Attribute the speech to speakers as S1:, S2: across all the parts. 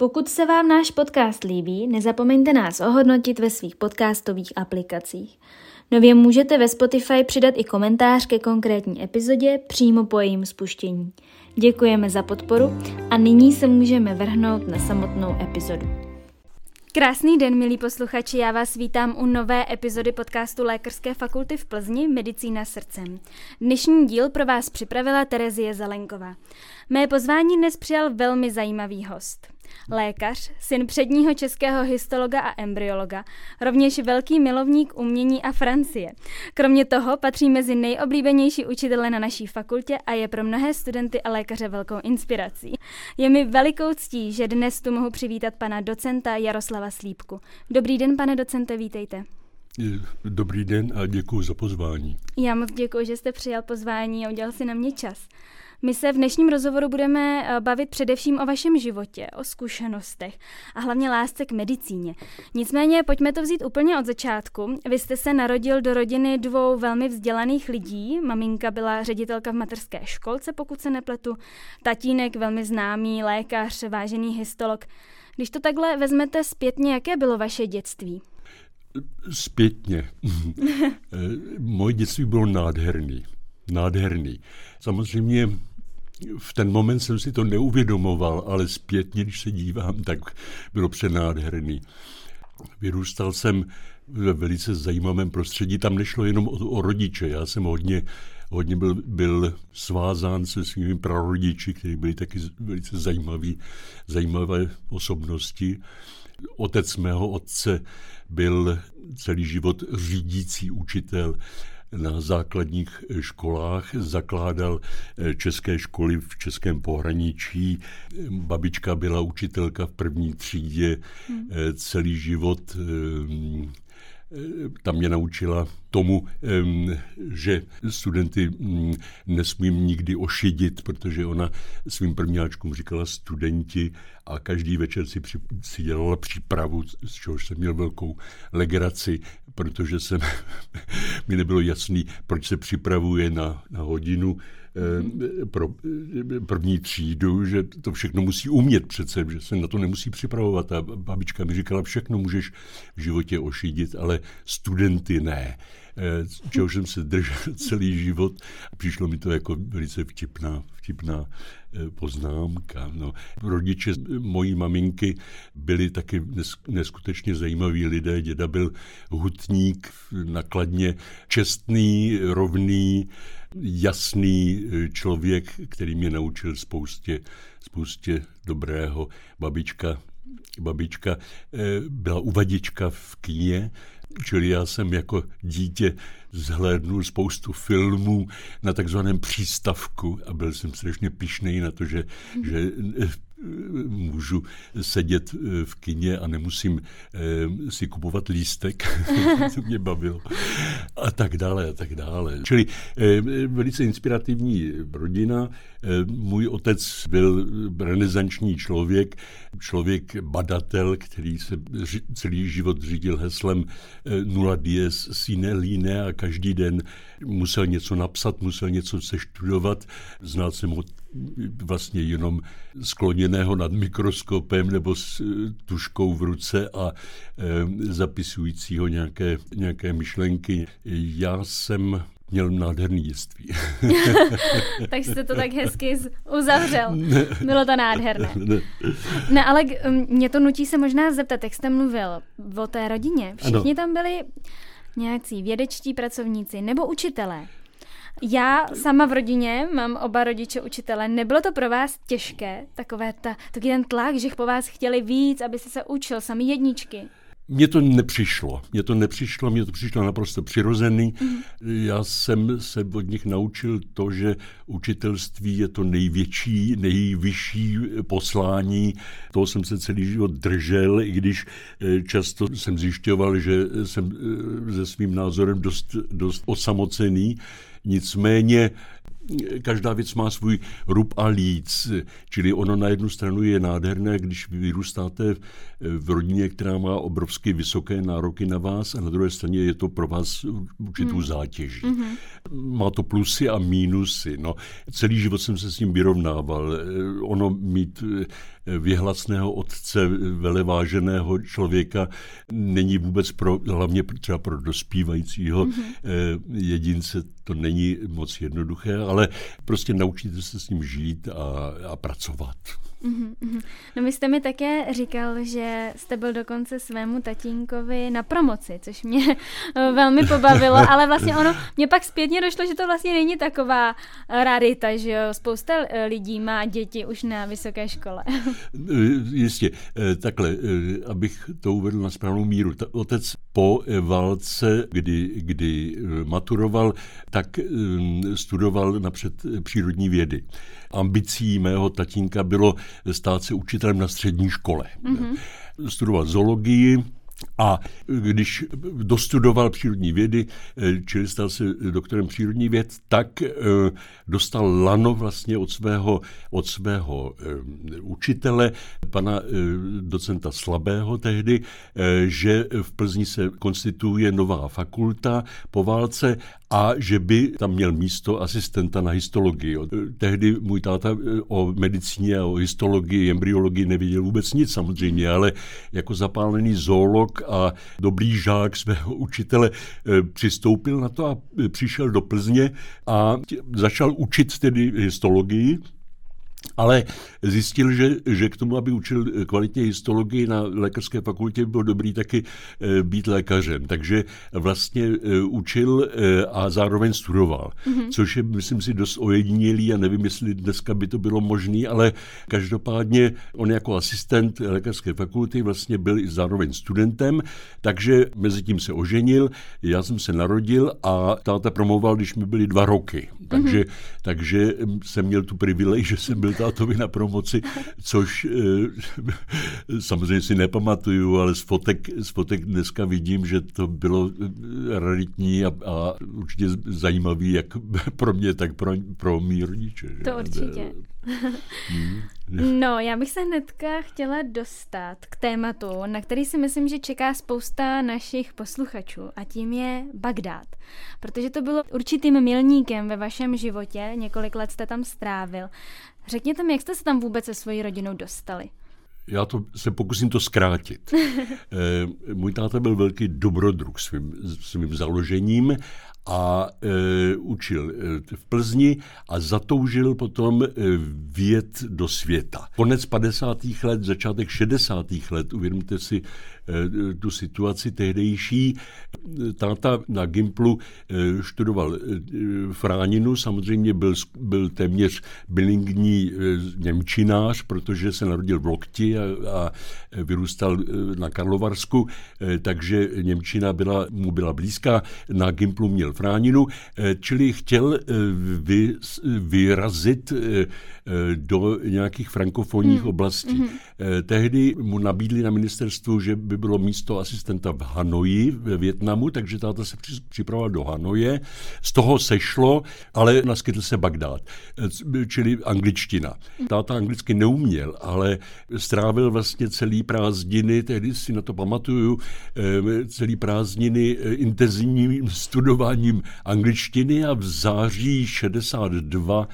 S1: Pokud se vám náš podcast líbí, nezapomeňte nás ohodnotit ve svých podcastových aplikacích. Nově můžete ve Spotify přidat i komentář ke konkrétní epizodě přímo po jejím spuštění. Děkujeme za podporu a nyní se můžeme vrhnout na samotnou epizodu. Krásný den, milí posluchači, já vás vítám u nové epizody podcastu Lékařské fakulty v Plzni Medicína srdcem. Dnešní díl pro vás připravila Terezie Zelenková. Mé pozvání dnes přijal velmi zajímavý host. Lékař, syn předního českého histologa a embryologa, rovněž velký milovník umění a Francie. Kromě toho patří mezi nejoblíbenější učitele na naší fakultě a je pro mnohé studenty a lékaře velkou inspirací. Je mi velikou ctí, že dnes tu mohu přivítat pana docenta Jaroslava Slípku. Dobrý den, pane docente, vítejte.
S2: Dobrý den a děkuji za pozvání.
S1: Já moc děkuji, že jste přijal pozvání a udělal si na mě čas. My se v dnešním rozhovoru budeme eh, bavit především o vašem životě, o zkušenostech a hlavně lásce k medicíně. Nicméně pojďme to vzít úplně od začátku. Vy jste se narodil do rodiny dvou velmi vzdělaných lidí. Maminka byla ředitelka v materské školce, pokud se nepletu. Tatínek velmi známý lékař, vážený histolog. Když to takhle vezmete zpětně, jaké bylo vaše dětství?
S2: Zpětně. Eh, moje dětství bylo nádherný. Nádherný. Samozřejmě v ten moment jsem si to neuvědomoval, ale zpětně, když se dívám, tak bylo přenádherný. Vyrůstal jsem ve velice zajímavém prostředí. Tam nešlo jenom o, o rodiče. Já jsem hodně, hodně byl, byl svázán se svými prarodiči, kteří byli taky velice zajímaví, zajímavé osobnosti. Otec mého otce byl celý život řídící učitel na základních školách, zakládal eh, české školy v českém pohraničí. Babička byla učitelka v první třídě, hmm. Eh, celý život tam mě naučila tomu, že studenty mm, nesmím nikdy ošidit, protože ona svým prvňáčkům říkala studenti a každý večer si, při, si dělala přípravu, z čehož jsem měl velkou legraci, protože jsem, mi nebylo jasný, proč se připravuje na, na hodinu pro eh, první třídu, že to všechno musí umět přece, že se na to nemusí připravovat. A babička mi říkala, všechno můžeš v životě ošidit, ale studenty ne. Eh, čeho jsem se držel celý život a přišlo mi to jako velice vtipná, vtipná poznámka. No. Rodiče mojí maminky byli taky neskutečně zajímaví lidé. Děda byl hutník, nakladně čestný, rovný, jasný eh, člověk, který mě naučil spoustě, spoustě dobrého. Babička, babička eh, byla uvadička v kyně, čili já jsem jako dítě zhlédnul spoustu filmů na takzvaném přístavku a byl jsem strašně pišnej na to, že, že eh, můžu sedět eh, v kině a nemusím eh, si kupovat lístek, to mě bavilo, a tak dále, a tak dále. Čili eh, velice inspirativní rodina. Můj otec byl renesanční člověk, člověk badatel, který se celý život řídil heslem nula dies sine line a každý den musel něco napsat, musel něco seštudovat. Znal jsem ho vlastně jenom skloněného nad mikroskopem nebo s eh, tuškou v ruce a e, zapisujícího nějaké, nějaké myšlenky. Já jsem měl nádherný dětství.
S1: tak jste to tak hezky uzavřel. Bylo to nádherné. Ne. ne, ale mě to nutí se možná zeptat, jak jste mluvil o té rodině. Všichni ano. tam byli nějací vědečtí pracovníci nebo učitelé. Já sama v rodině mám oba rodiče učitele. Nebylo to pro vás těžké, takové ta, takový ten tlak, že po vás chtěli víc, aby se učil, sami jedničky?
S2: Mně to nepřišlo. Mně to nepřišlo, mně to přišlo naprosto přirozený. Mm. Já jsem se od nich naučil to, že učitelství je to největší, nejvyšší poslání. Toho jsem se celý život držel, i když eh, často jsem zjišťoval, že jsem eh, se svým názorem dost, dost osamocený. Nicméně každá věc má svůj rub a líc, čili ono na jednu stranu je nádherné, když vyrůstáte v rodině, která má obrovsky vysoké nároky na vás a na druhé straně je to pro vás určitou hmm. zátěží. Mm-hmm. Má to plusy a mínusy. No, celý život jsem se s tím vyrovnával. Ono mít vyhlasného otce, veleváženého člověka není vůbec pro, hlavně třeba pro dospívajícího mm-hmm. jedince, to není moc jednoduché, ale prostě naučíte se s ním žít a, a pracovat.
S1: Mm-hmm. No vy jste mi také říkal, že jste byl dokonce svému tatínkovi na promoci, což mě eh, velmi pobavilo, ale vlastně ono, mě pak zpětně došlo, že to vlastně není taková rarita, že jo, spousta eh, lidí má děti už na vysoké škole.
S2: Eh, jistě, takhle, abych to uvedl na správnou míru. Otec po válce, kdy, kdy maturoval, tak studoval napřed přírodní vědy. Ambicí mého tatínka bylo stát se učitelem na střední škole. Mm-hmm. Studovat zoologii, a když dostudoval přírodní vědy, čili stal se doktorem přírodní věd, tak eh, dostal lano vlastně od svého, od svého eh, učitele, pana eh, docenta Slabého tehdy, že v Plzni se konstituuje nová fakulta po válce a že by tam měl místo asistenta na histologii. Tehdy můj táta o medicíně a o histologii, embryologii nevěděl vůbec nic samozřejmě, ale jako zapálený zoolog a dobrý žák svého učitele eh, přistoupil na to a přišel do Plzně a začal učit tedy histologii ale zjistil, že, že k tomu, aby učil kvalitně histologii na lékařské fakultě, bylo dobrý taky eh, být lékařem. Takže vlastně eh, učil eh, a zároveň studoval, mm-hmm. což je, myslím si, dost ojedinělý a nevím, jestli dneska by to bylo možné, ale každopádně on jako asistent lékařské fakulty vlastně byl i zároveň studentem, takže mezi tím se oženil, já jsem se narodil a táta promoval, když mi byly dva roky. Takže, mm-hmm. takže jsem měl tu privilej, že jsem byl byl tátovi na promoci, což eh, samozřejmě si nepamatuju, ale z fotek, z fotek dneska vidím, že to bylo eh, raritní a, a určitě zajímavý, jak pro mě, tak pro, pro mý rodiče.
S1: To určitě. Hmm. No, já bych se hnedka chtěla dostat k tématu, na který si myslím, že čeká spousta našich posluchačů a tím je Bagdád. Protože to bylo určitým milníkem ve vašem životě, několik let jste tam strávil. Řekněte mi, jak jste se tam vůbec se svojí rodinou dostali?
S2: Já to se pokusím to zkrátit. e, můj táta byl velký dobrodruh svým, svým založením a e, učil e, v Plzni a zatoužil potom e, věd do světa. Konec 50. let, začátek 60. let, uvědomte si tu situaci tehdejší. Táta na Gimplu e, študoval e, Fráninu, samozřejmě byl, byl téměř bilingní Němčinář, protože se narodil v Lokti a, a vyrůstal na Karlovarsku, takže Němčina byla, mu byla blízká. Na Gimplu měl Fráninu, eh, čili chtěl eh, vy, vyrazit eh, do nějakých frankofonních hmm. oblastí. Hmm. Tehdy mu nabídli na ministerstvu, že by bylo místo asistenta v Hanoji ve Větnamu, takže táta se připravoval do Hanoje. Z toho sešlo, ale naskytl se Bagdád, čili angličtina. Táta anglicky neuměl, ale strávil vlastně celý prázdniny, tehdy si na to pamatuju, celý prázdniny intenzivním studováním angličtiny a v září 62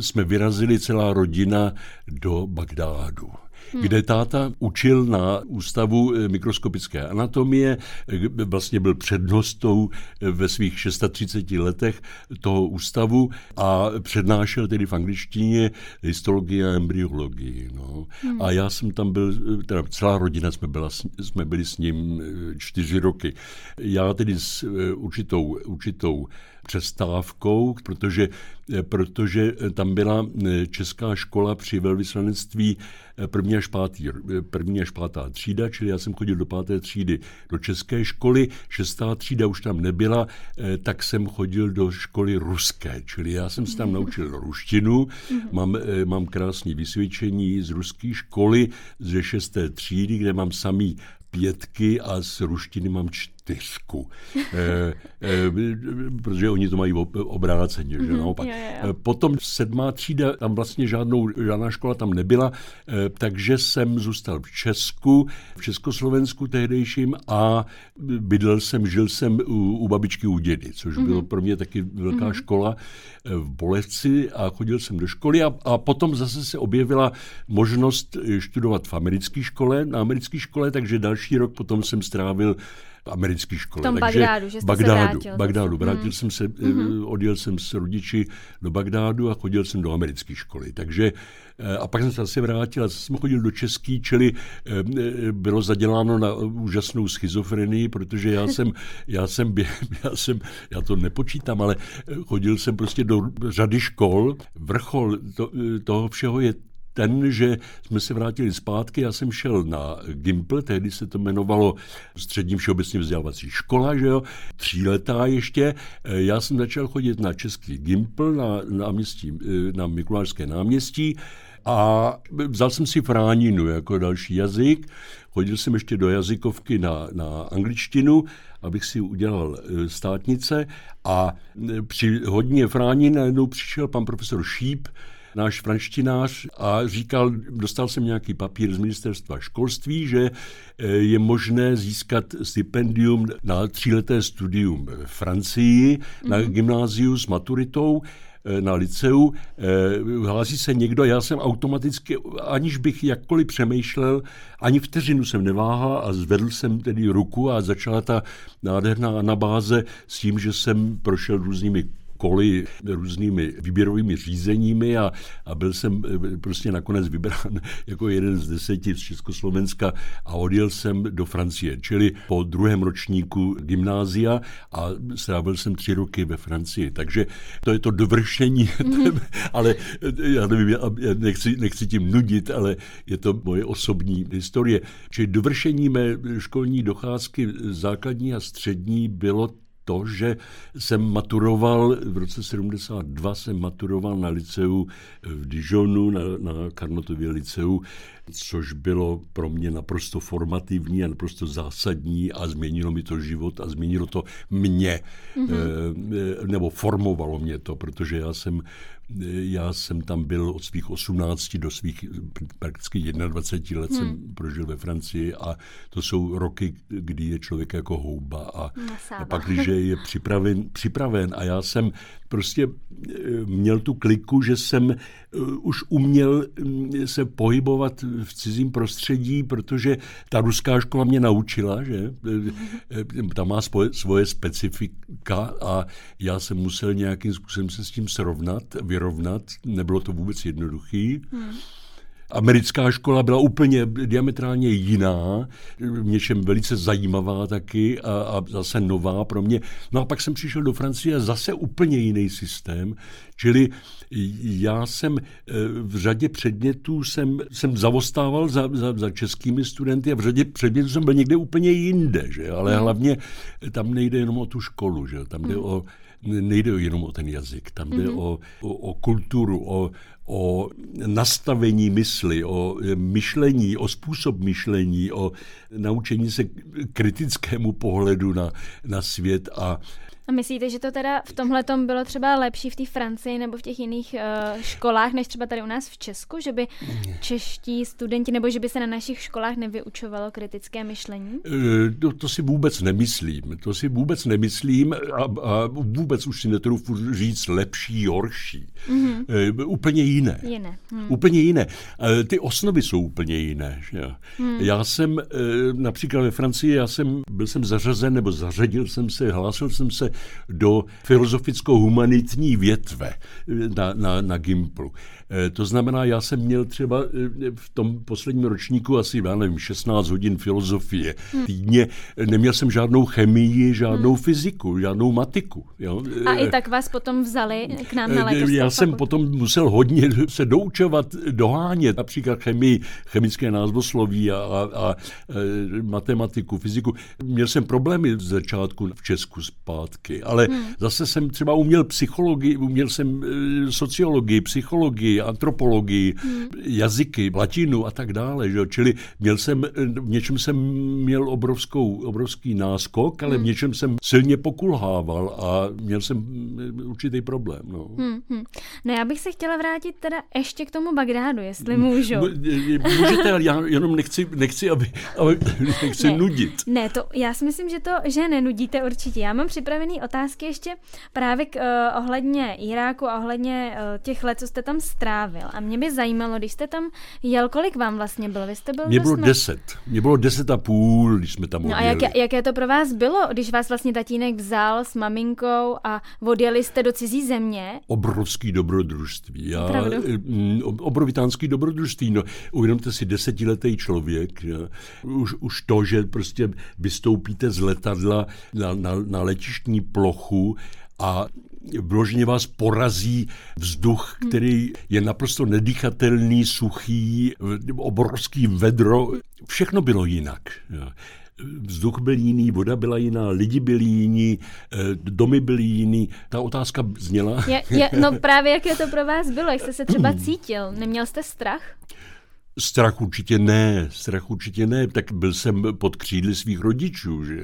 S2: jsme vyrazili celá rodina do Bagdádu hmm. kde táta učil na ústavu eh, mikroskopické anatomie, eh, vlastně byl přednostou eh, ve svých 630 letech toho ústavu a přednášel tedy v angličtině histologii a embryologii. No. Hmm. A já jsem tam byl, teda celá rodina jsme, byla, jsme byli s ním čtyři roky. Já tedy s určitou, určitou přestávkou, protože, protože tam byla česká škola při velvyslanectví první až, pátý, první až pátá třída, čili já jsem chodil do páté třídy do české školy, šestá třída už tam nebyla, tak jsem chodil do školy ruské, čili já jsem se tam naučil ruštinu, mám, mám krásné vysvědčení z ruské školy ze šesté třídy, kde mám samý pětky a z ruštiny mám čtyři čtyřku, e, e, protože oni to mají obráceně, že mm-hmm, naopak. Jo, jo. Potom sedmá třída, tam vlastně žádnou, žádná škola tam nebyla, e, takže jsem zůstal v Česku, v Československu tehdejším a bydlel jsem, žil jsem u, u babičky u dědy, což mm-hmm. bylo pro mě taky velká mm-hmm. škola v Bolevci a chodil jsem do školy a, a potom zase se objevila možnost studovat v americké škole, na americké škole, takže další rok potom jsem strávil americké škole.
S1: V tom
S2: Takže
S1: Bagdádu, že jste
S2: Bagdádu,
S1: se vrátil.
S2: Bagdádu. Vrátil hmm. jsem se, mm-hmm. odjel jsem s rodiči do Bagdádu a chodil jsem do americké školy. Takže eh, a pak jsem se zase vrátil a zase jsem chodil do český, čili eh, bylo zaděláno na úžasnou schizofrenii, protože já jsem, já jsem, já jsem, já to nepočítám, ale chodil jsem prostě do řady škol. Vrchol to, toho všeho je ten, že jsme se vrátili zpátky, já jsem šel na Gimpl, tehdy se to jmenovalo Střední všeobecně vzdělávací škola, že jo, tříletá ještě. Já jsem začal chodit na český Gimpl na, náměstí, na Mikulášské náměstí a vzal jsem si fráninu jako další jazyk. Chodil jsem ještě do jazykovky na, na angličtinu, abych si udělal e, státnice a při hodně frání najednou přišel pan profesor Šíp, náš franštinář a říkal, dostal jsem nějaký papír z ministerstva školství, že eh, je možné získat stipendium na tříleté studium v Francii, mm-hmm. na mhm. gymnáziu s maturitou eh, na liceu, eh, hlásí se někdo, já jsem automaticky, aniž bych jakkoliv přemýšlel, ani vteřinu jsem neváhal a zvedl jsem tedy ruku a začala ta nádherná anabáze s tím, že jsem prošel různými koly různými výběrovými řízeními a, a byl jsem eh, prostě nakonec vybrán jako jeden z deseti z Československa a odjel jsem do Francie, čili po druhém ročníku gymnázia a strávil jsem tři roky ve Francii. Takže to je to dovršení, mm-hmm. ale eh, já nevím, já nechci, nechci tím nudit, ale je to moje osobní historie. Čili dovršení mé školní docházky základní a střední bylo to, že jsem maturoval, v roce 72 jsem maturoval na liceu v Dijonu, na, na Karnotově liceu, což bylo pro mě naprosto formativní a naprosto zásadní a změnilo mi to život a změnilo to mě, mm-hmm. nebo formovalo mě to, protože já jsem já jsem tam byl od svých 18 do svých prakticky 21 let hmm. jsem prožil ve Francii a to jsou roky, kdy je člověk jako houba a, a pak, když je připraven, připraven a já jsem prostě eh, měl tu kliku, že jsem eh, už uměl se pohybovat v cizím prostředí, protože ta ruská škola mě naučila, že eh, ta má svoje, svoje specifika a já jsem musel nějakým způsobem se s tím srovnat, vyrovnat. Nebylo to vůbec jednoduchý. Hmm. Americká škola byla úplně diametrálně jiná, v něčem velice zajímavá taky a, a zase nová pro mě. No a pak jsem přišel do Francie a zase úplně jiný systém, čili já jsem eh, v řadě předmětů jsem, jsem zavostával za, za, za českými studenty a v řadě předmětů jsem byl někde úplně jinde, že? ale hmm. hlavně tam nejde jenom o tu školu, že? tam jde hmm. o nejde jenom o ten jazyk, tam jde mm-hmm. o, o, o kulturu, o, o nastavení mysli, o myšlení, o způsob myšlení, o naučení se kritickému pohledu na, na svět a
S1: a myslíte, že to teda v tomhle tom bylo třeba lepší v té Francii nebo v těch jiných uh, školách, než třeba tady u nás v Česku, že by čeští studenti nebo že by se na našich školách nevyučovalo kritické myšlení?
S2: Eh, to, to si vůbec nemyslím. To si vůbec nemyslím a, a vůbec už si netroufu říct lepší, horší. Mm-hmm. Uh, úplně jiné.
S1: Jiné. Hmm.
S2: Úplně jiné. Uh, ty osnovy jsou úplně jiné. Že? Hmm. Já jsem uh, například ve Francii, já jsem byl jsem zařazen nebo zařadil jsem se, hlásil jsem se do filozoficko-humanitní větve na, na, na Gimplu. Eh, to znamená, já jsem měl třeba eh, v tom posledním ročníku asi, já nevím, 16 hodin filozofie hmm. týdně. Neměl jsem žádnou chemii, žádnou hmm. fyziku, žádnou matiku. Jo.
S1: A i tak vás potom vzali k nám na lékařskou
S2: Já jsem potom musel hodně se doučovat, dohánět, například chemii, chemické názvosloví a, a, a matematiku, fyziku. Měl jsem problémy z začátku v Česku zpátky ale hmm. zase jsem třeba uměl psychologii, uměl jsem sociologii, psychologii, antropologii, hmm. jazyky, latinu a tak dále. Že? Čili měl jsem, v něčem jsem měl obrovskou, obrovský náskok, ale hmm. v něčem jsem silně pokulhával a měl jsem e, určitý problém. No. Hmm, hmm.
S1: no já bych se chtěla vrátit teda ještě k tomu Bagdádu, jestli můžu.
S2: Můžete, ale já jenom nechci, nechci aby, aby nechci ne, nudit.
S1: Ne, to, já si myslím, že to, že nenudíte určitě. Já mám připravený otázky ještě právě k, uh, ohledně Iráku a ohledně uh, těch let, co jste tam strávil. A mě by zajímalo, když jste tam jel, kolik vám vlastně bylo? Vy jste byl
S2: Mě bylo deset. Mě bylo deset a půl, když jsme tam
S1: No a jak, jaké to pro vás bylo, když vás vlastně tatínek vzal s maminkou a odjeli jste do cizí země?
S2: Obrovský dobrodružství. Já, mm, obrovitánský dobrodružství. No, uvědomte si, desetiletý člověk? Už, už to, že prostě vystoupíte z letadla na, na, na letištní plochu a vložně vás porazí vzduch, hmm. který je naprosto nedýchatelný, suchý, obrovský vedro. Všechno bylo jinak. Vzduch byl jiný, voda byla jiná, lidi byli jiní, eh, domy byly jiný. Ta otázka zněla...
S1: Je, je, no právě jak je to pro vás bylo, jak jste se třeba cítil? Neměl jste strach?
S2: Strach určitě ne, strach určitě ne, tak byl jsem pod křídly svých rodičů, že?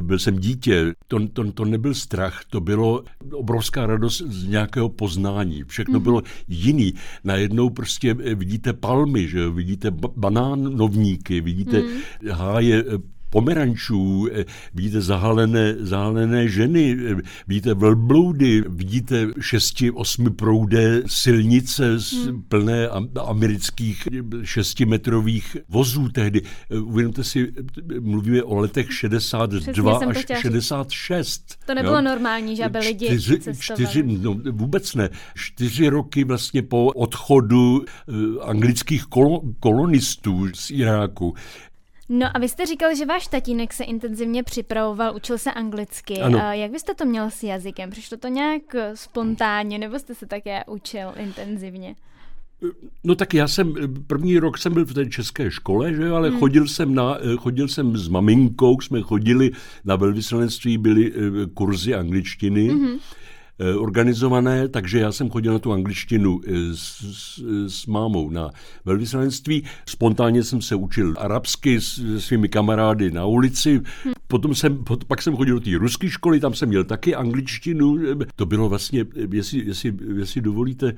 S2: byl jsem dítě, to, to, to nebyl strach, to bylo obrovská radost z nějakého poznání, všechno mm-hmm. bylo jiný. Najednou prostě vidíte palmy, že? vidíte banánovníky, vidíte mm. háje pomerančů, eh, vidíte zahalené, zahalené ženy, eh, vidíte velbloudy, vidíte šesti, osmi proudé silnice hmm. plné amerických šestimetrových vozů tehdy. Eh, uvědomte si, mluvíme o letech 62 až 66.
S1: To nebylo jo? normální, že aby lidi čtyři,
S2: čtyři, no, vůbec ne. Čtyři roky vlastně po odchodu anglických kolonistů z Iráku
S1: No a vy jste říkal, že váš tatínek se intenzivně připravoval, učil se anglicky. Ano. Jak byste to měl s jazykem? Přišlo to nějak eh, spontánně, nebo jste se také učil intenzivně?
S2: No tak já jsem, první rok jsem byl v té české škole, že ale hmm. chodil, jsem na, eh, chodil jsem s maminkou, jsme chodili na velvyslanectví, byly eh, kurzy angličtiny. Hmm organizované, takže já jsem chodil na tu angličtinu eh, s, s, s mámou na velvyslanectví. Spontánně jsem se učil arabsky s, se svými kamarády na ulici. Potom jsem, pak jsem chodil do té ruské školy, tam jsem měl taky angličtinu. To bylo vlastně, jestli, jestli, jestli dovolíte,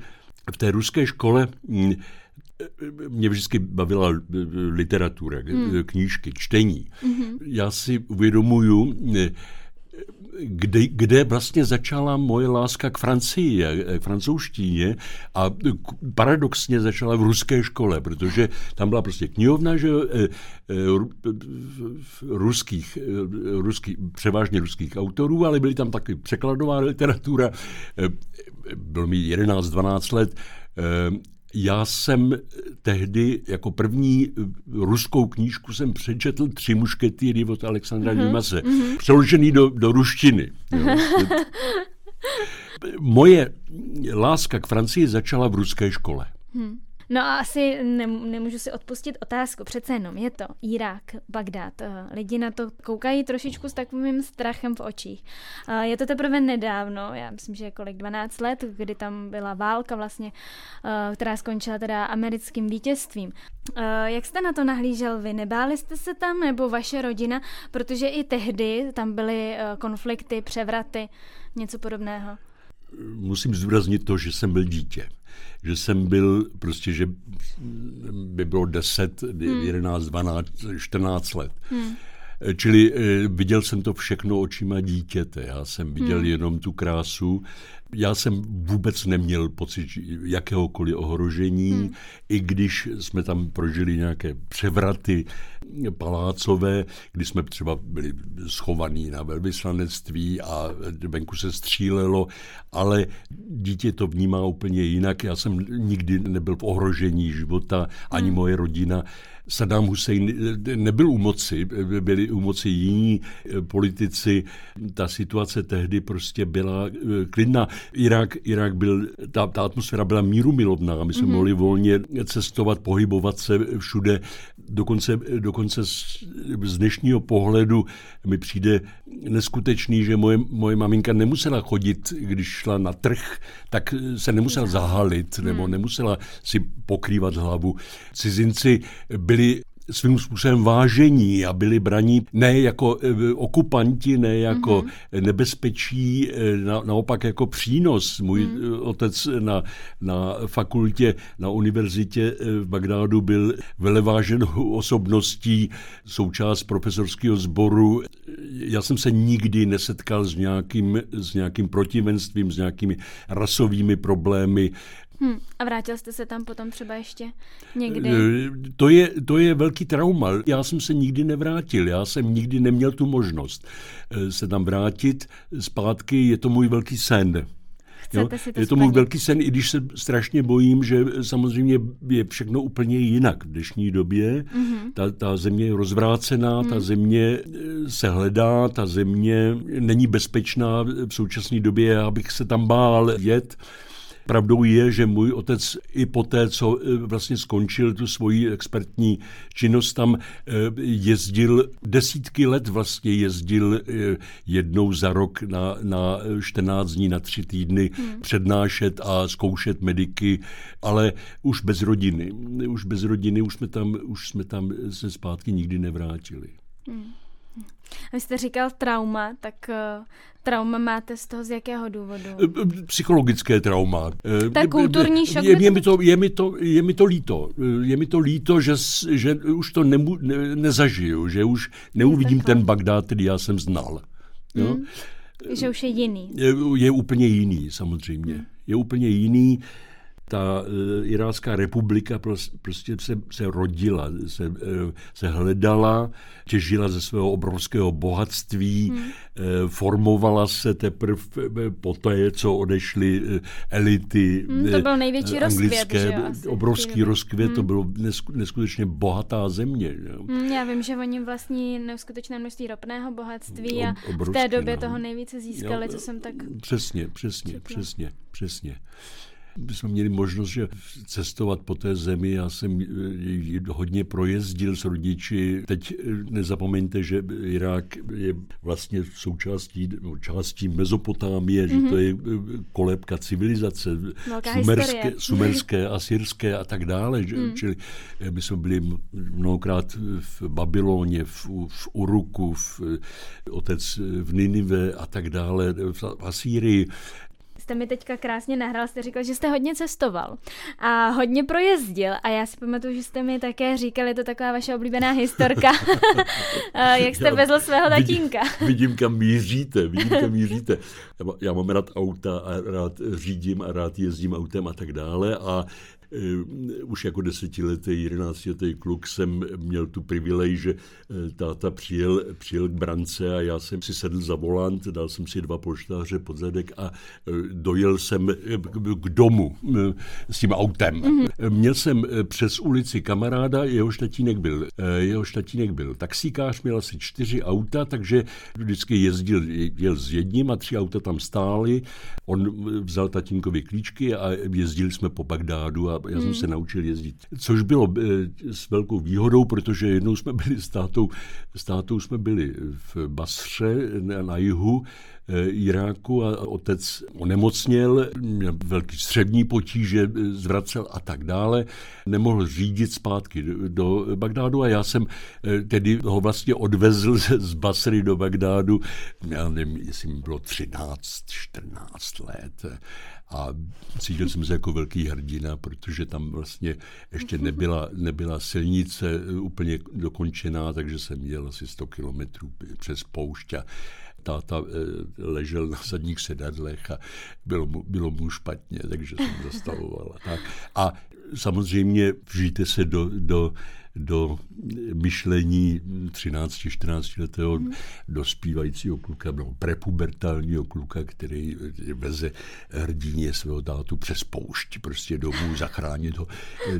S2: v té ruské škole hm, mě vždycky bavila literatura, hmm. knížky, čtení. Hmm. Já si uvědomuju, kde, kde vlastně začala moje láska k Francii, k francouzštině a paradoxně začala v ruské škole, protože tam byla prostě knihovna, že eh, eh, ruských, eh, ruských, převážně ruských autorů, ale byly tam taky překladová literatura. Bylo mi 11-12 let já jsem tehdy jako první ruskou knížku jsem přečetl Tři mušketýry od Alexandra mm-hmm. Dumase, mm-hmm. přeložený do, do ruštiny. Jo. Moje láska k Francii začala v ruské škole. Hmm.
S1: No a asi ne, nemůžu si odpustit otázku. Přece jenom je to Irák, Bagdad. Eh, lidi na to koukají trošičku s takovým strachem v očích. Eh, je to teprve nedávno, já myslím, že kolik 12 let, kdy tam byla válka vlastně, eh, která skončila teda americkým vítězstvím. Jak jste na to nahlížel vy? Nebáli jste se tam nebo vaše rodina? Protože i tehdy tam byly konflikty, převraty, něco podobného
S2: musím zdůraznit to, že jsem byl dítě. Že jsem byl prostě, že by bylo 10, hmm. 11, 12, 14 let. Hmm. Čili eh, viděl jsem to všechno očima dítěte. Já jsem viděl hmm. jenom tu krásu. Já jsem vůbec neměl pocit jakéhokoliv ohrožení, hmm. i když jsme tam prožili nějaké převraty palácové, kdy jsme třeba byli schovaní na velvyslanectví a venku se střílelo, ale dítě to vnímá úplně jinak. Já jsem nikdy nebyl v ohrožení života, ani hmm. moje rodina. Saddam Hussein nebyl u moci, byli u moci jiní politici. Ta situace tehdy prostě byla eh, klidná. Irák, Irák byl, ta, ta atmosféra byla míru milovná. My jsme mm-hmm. mohli volně cestovat, pohybovat se všude. Dokonce, dokonce dokonce z, z dnešního pohledu mi přijde neskutečný, že moje, moje maminka nemusela chodit, když šla na trh, tak se nemusela zahalit nebo hmm. nemusela si pokrývat hlavu. Cizinci byli svým způsobem vážení a byli braní ne jako eh, okupanti, ne jako mm-hmm. nebezpečí, eh, na, naopak jako přínos. Můj mm. otec na, na fakultě, na univerzitě v Bagdádu byl veleváženou osobností, součást profesorského sboru. Já jsem se nikdy nesetkal s nějakým, s nějakým protivenstvím, s nějakými rasovými problémy.
S1: Hmm. A vrátil jste se tam potom třeba ještě někdy?
S2: Eh, to je, to je velký trauma. Já jsem se nikdy nevrátil, já jsem nikdy neměl tu možnost eh, se tam vrátit zpátky. Je to můj velký sen.
S1: Jo? To
S2: je to můj velký sen, i když se strašně bojím, že samozřejmě je všechno úplně jinak v dnešní době. Mm-hmm. Ta, ta země je rozvrácená, mm. ta země eh, se hledá, ta země není bezpečná v současné době, abych se tam bál jet. Pravdou je, že můj otec i po té, co e, vlastně skončil tu svoji expertní činnost, tam e, jezdil desítky let vlastně jezdil e, jednou za rok na, na 14 dní, na tři týdny hmm. přednášet a zkoušet mediky, ale už bez rodiny. Už bez rodiny, už jsme tam, už jsme tam se zpátky nikdy nevrátili. Hmm.
S1: Vy jste říkal trauma, tak uh, trauma máte z toho z jakého důvodu?
S2: Eh, eh, psychologické trauma.
S1: Tak kulturní šok?
S2: Je, je, mi to, je, mi to, je mi to líto. Je mi to líto, že, že už to nemu, ne, nezažiju, že už neuvidím ten Bagdád, který já jsem znal. Jo? Hmm.
S1: Že už je jiný.
S2: Je, je úplně jiný, samozřejmě. Hmm. Je úplně jiný ta uh, Irácká republika prostě se, se rodila, se, uh, se hledala, těžila ze svého obrovského bohatství, hmm. uh, formovala se teprve po té, co odešly elity
S1: hmm, To byl největší rozkvět, že jo?
S2: Obrovský rozkvět, hmm. to bylo neskutečně bohatá země. Že?
S1: Hmm, já vím, že oni vlastní neskutečné množství ropného bohatství a v té době no. toho nejvíce získali, jo, co jsem tak...
S2: Přesně, přesně, četla. přesně, přesně jsme měli možnost že cestovat po té zemi. Já jsem hodně projezdil s rodiči. Teď eh, nezapomeňte, že Irák je vlastně součástí no, částí Mezopotámie, mm-hmm. že to mhm. je eh, kolébka civilizace sumerské, sumerské, asyrské a tak dále. Že? Mm. Čili eh, my jsme byli mnohokrát v Babyloně, v, v Uruku, v, otec v Ninive a tak dále, v Asýrii
S1: jste mi teďka krásně nahrál, jste říkal, že jste hodně cestoval a hodně projezdil a já si pamatuju, že jste mi také říkal, je to taková vaše oblíbená historka, jak jste vezl svého tatínka.
S2: Vidím, vidím, kam míříte, vidím, kam míříte. Já mám rád auta a rád řídím a rád jezdím autem a tak dále a Eh, už jako desetiletý, jedenáctiletý kluk jsem měl tu privilej, že eh, táta přijel, přijel k brance a já jsem si sedl za volant, dal jsem si dva polštáře pod zadek a eh, dojel jsem k domu s tím autem. Mm-hmm. Měl jsem přes ulici kamaráda, jehož tatínek byl, jehož tatínek byl taxíkář, měl asi čtyři auta, takže vždycky jezdil, jel s jedním a tři auta tam stály. On vzal tatínkovi klíčky a jezdili jsme po Bagdádu a já jsem hmm. se naučil jezdit. Což bylo eh, s velkou výhodou, protože jednou jsme byli s tátou, s tátou jsme byli v Basře na jihu, Iráku a otec onemocněl, měl velký střevní potíže, eh, zvracel a tak dále. Nemohl řídit zpátky do Bagdádu a já jsem eh, tedy ho vlastně odvezl z Basry do Bagdádu. Já nevím, jestli mi bylo 13, 14 let. A cítil jsem se jako velký hrdina, protože tam vlastně ještě nebyla, nebyla silnice úplně dokončená, takže jsem jel asi 100 kilometrů přes poušť a táta eh, ležel na zadních sedadlech a bylo mu, bylo mu špatně, takže jsem zastavoval. Tak. A samozřejmě vžijte se do, do do myšlení 13-14 letého hmm. dospívajícího kluka, no, prepubertálního kluka, který veze hrdině svého tátu přes poušť, prostě domů zachránit ho.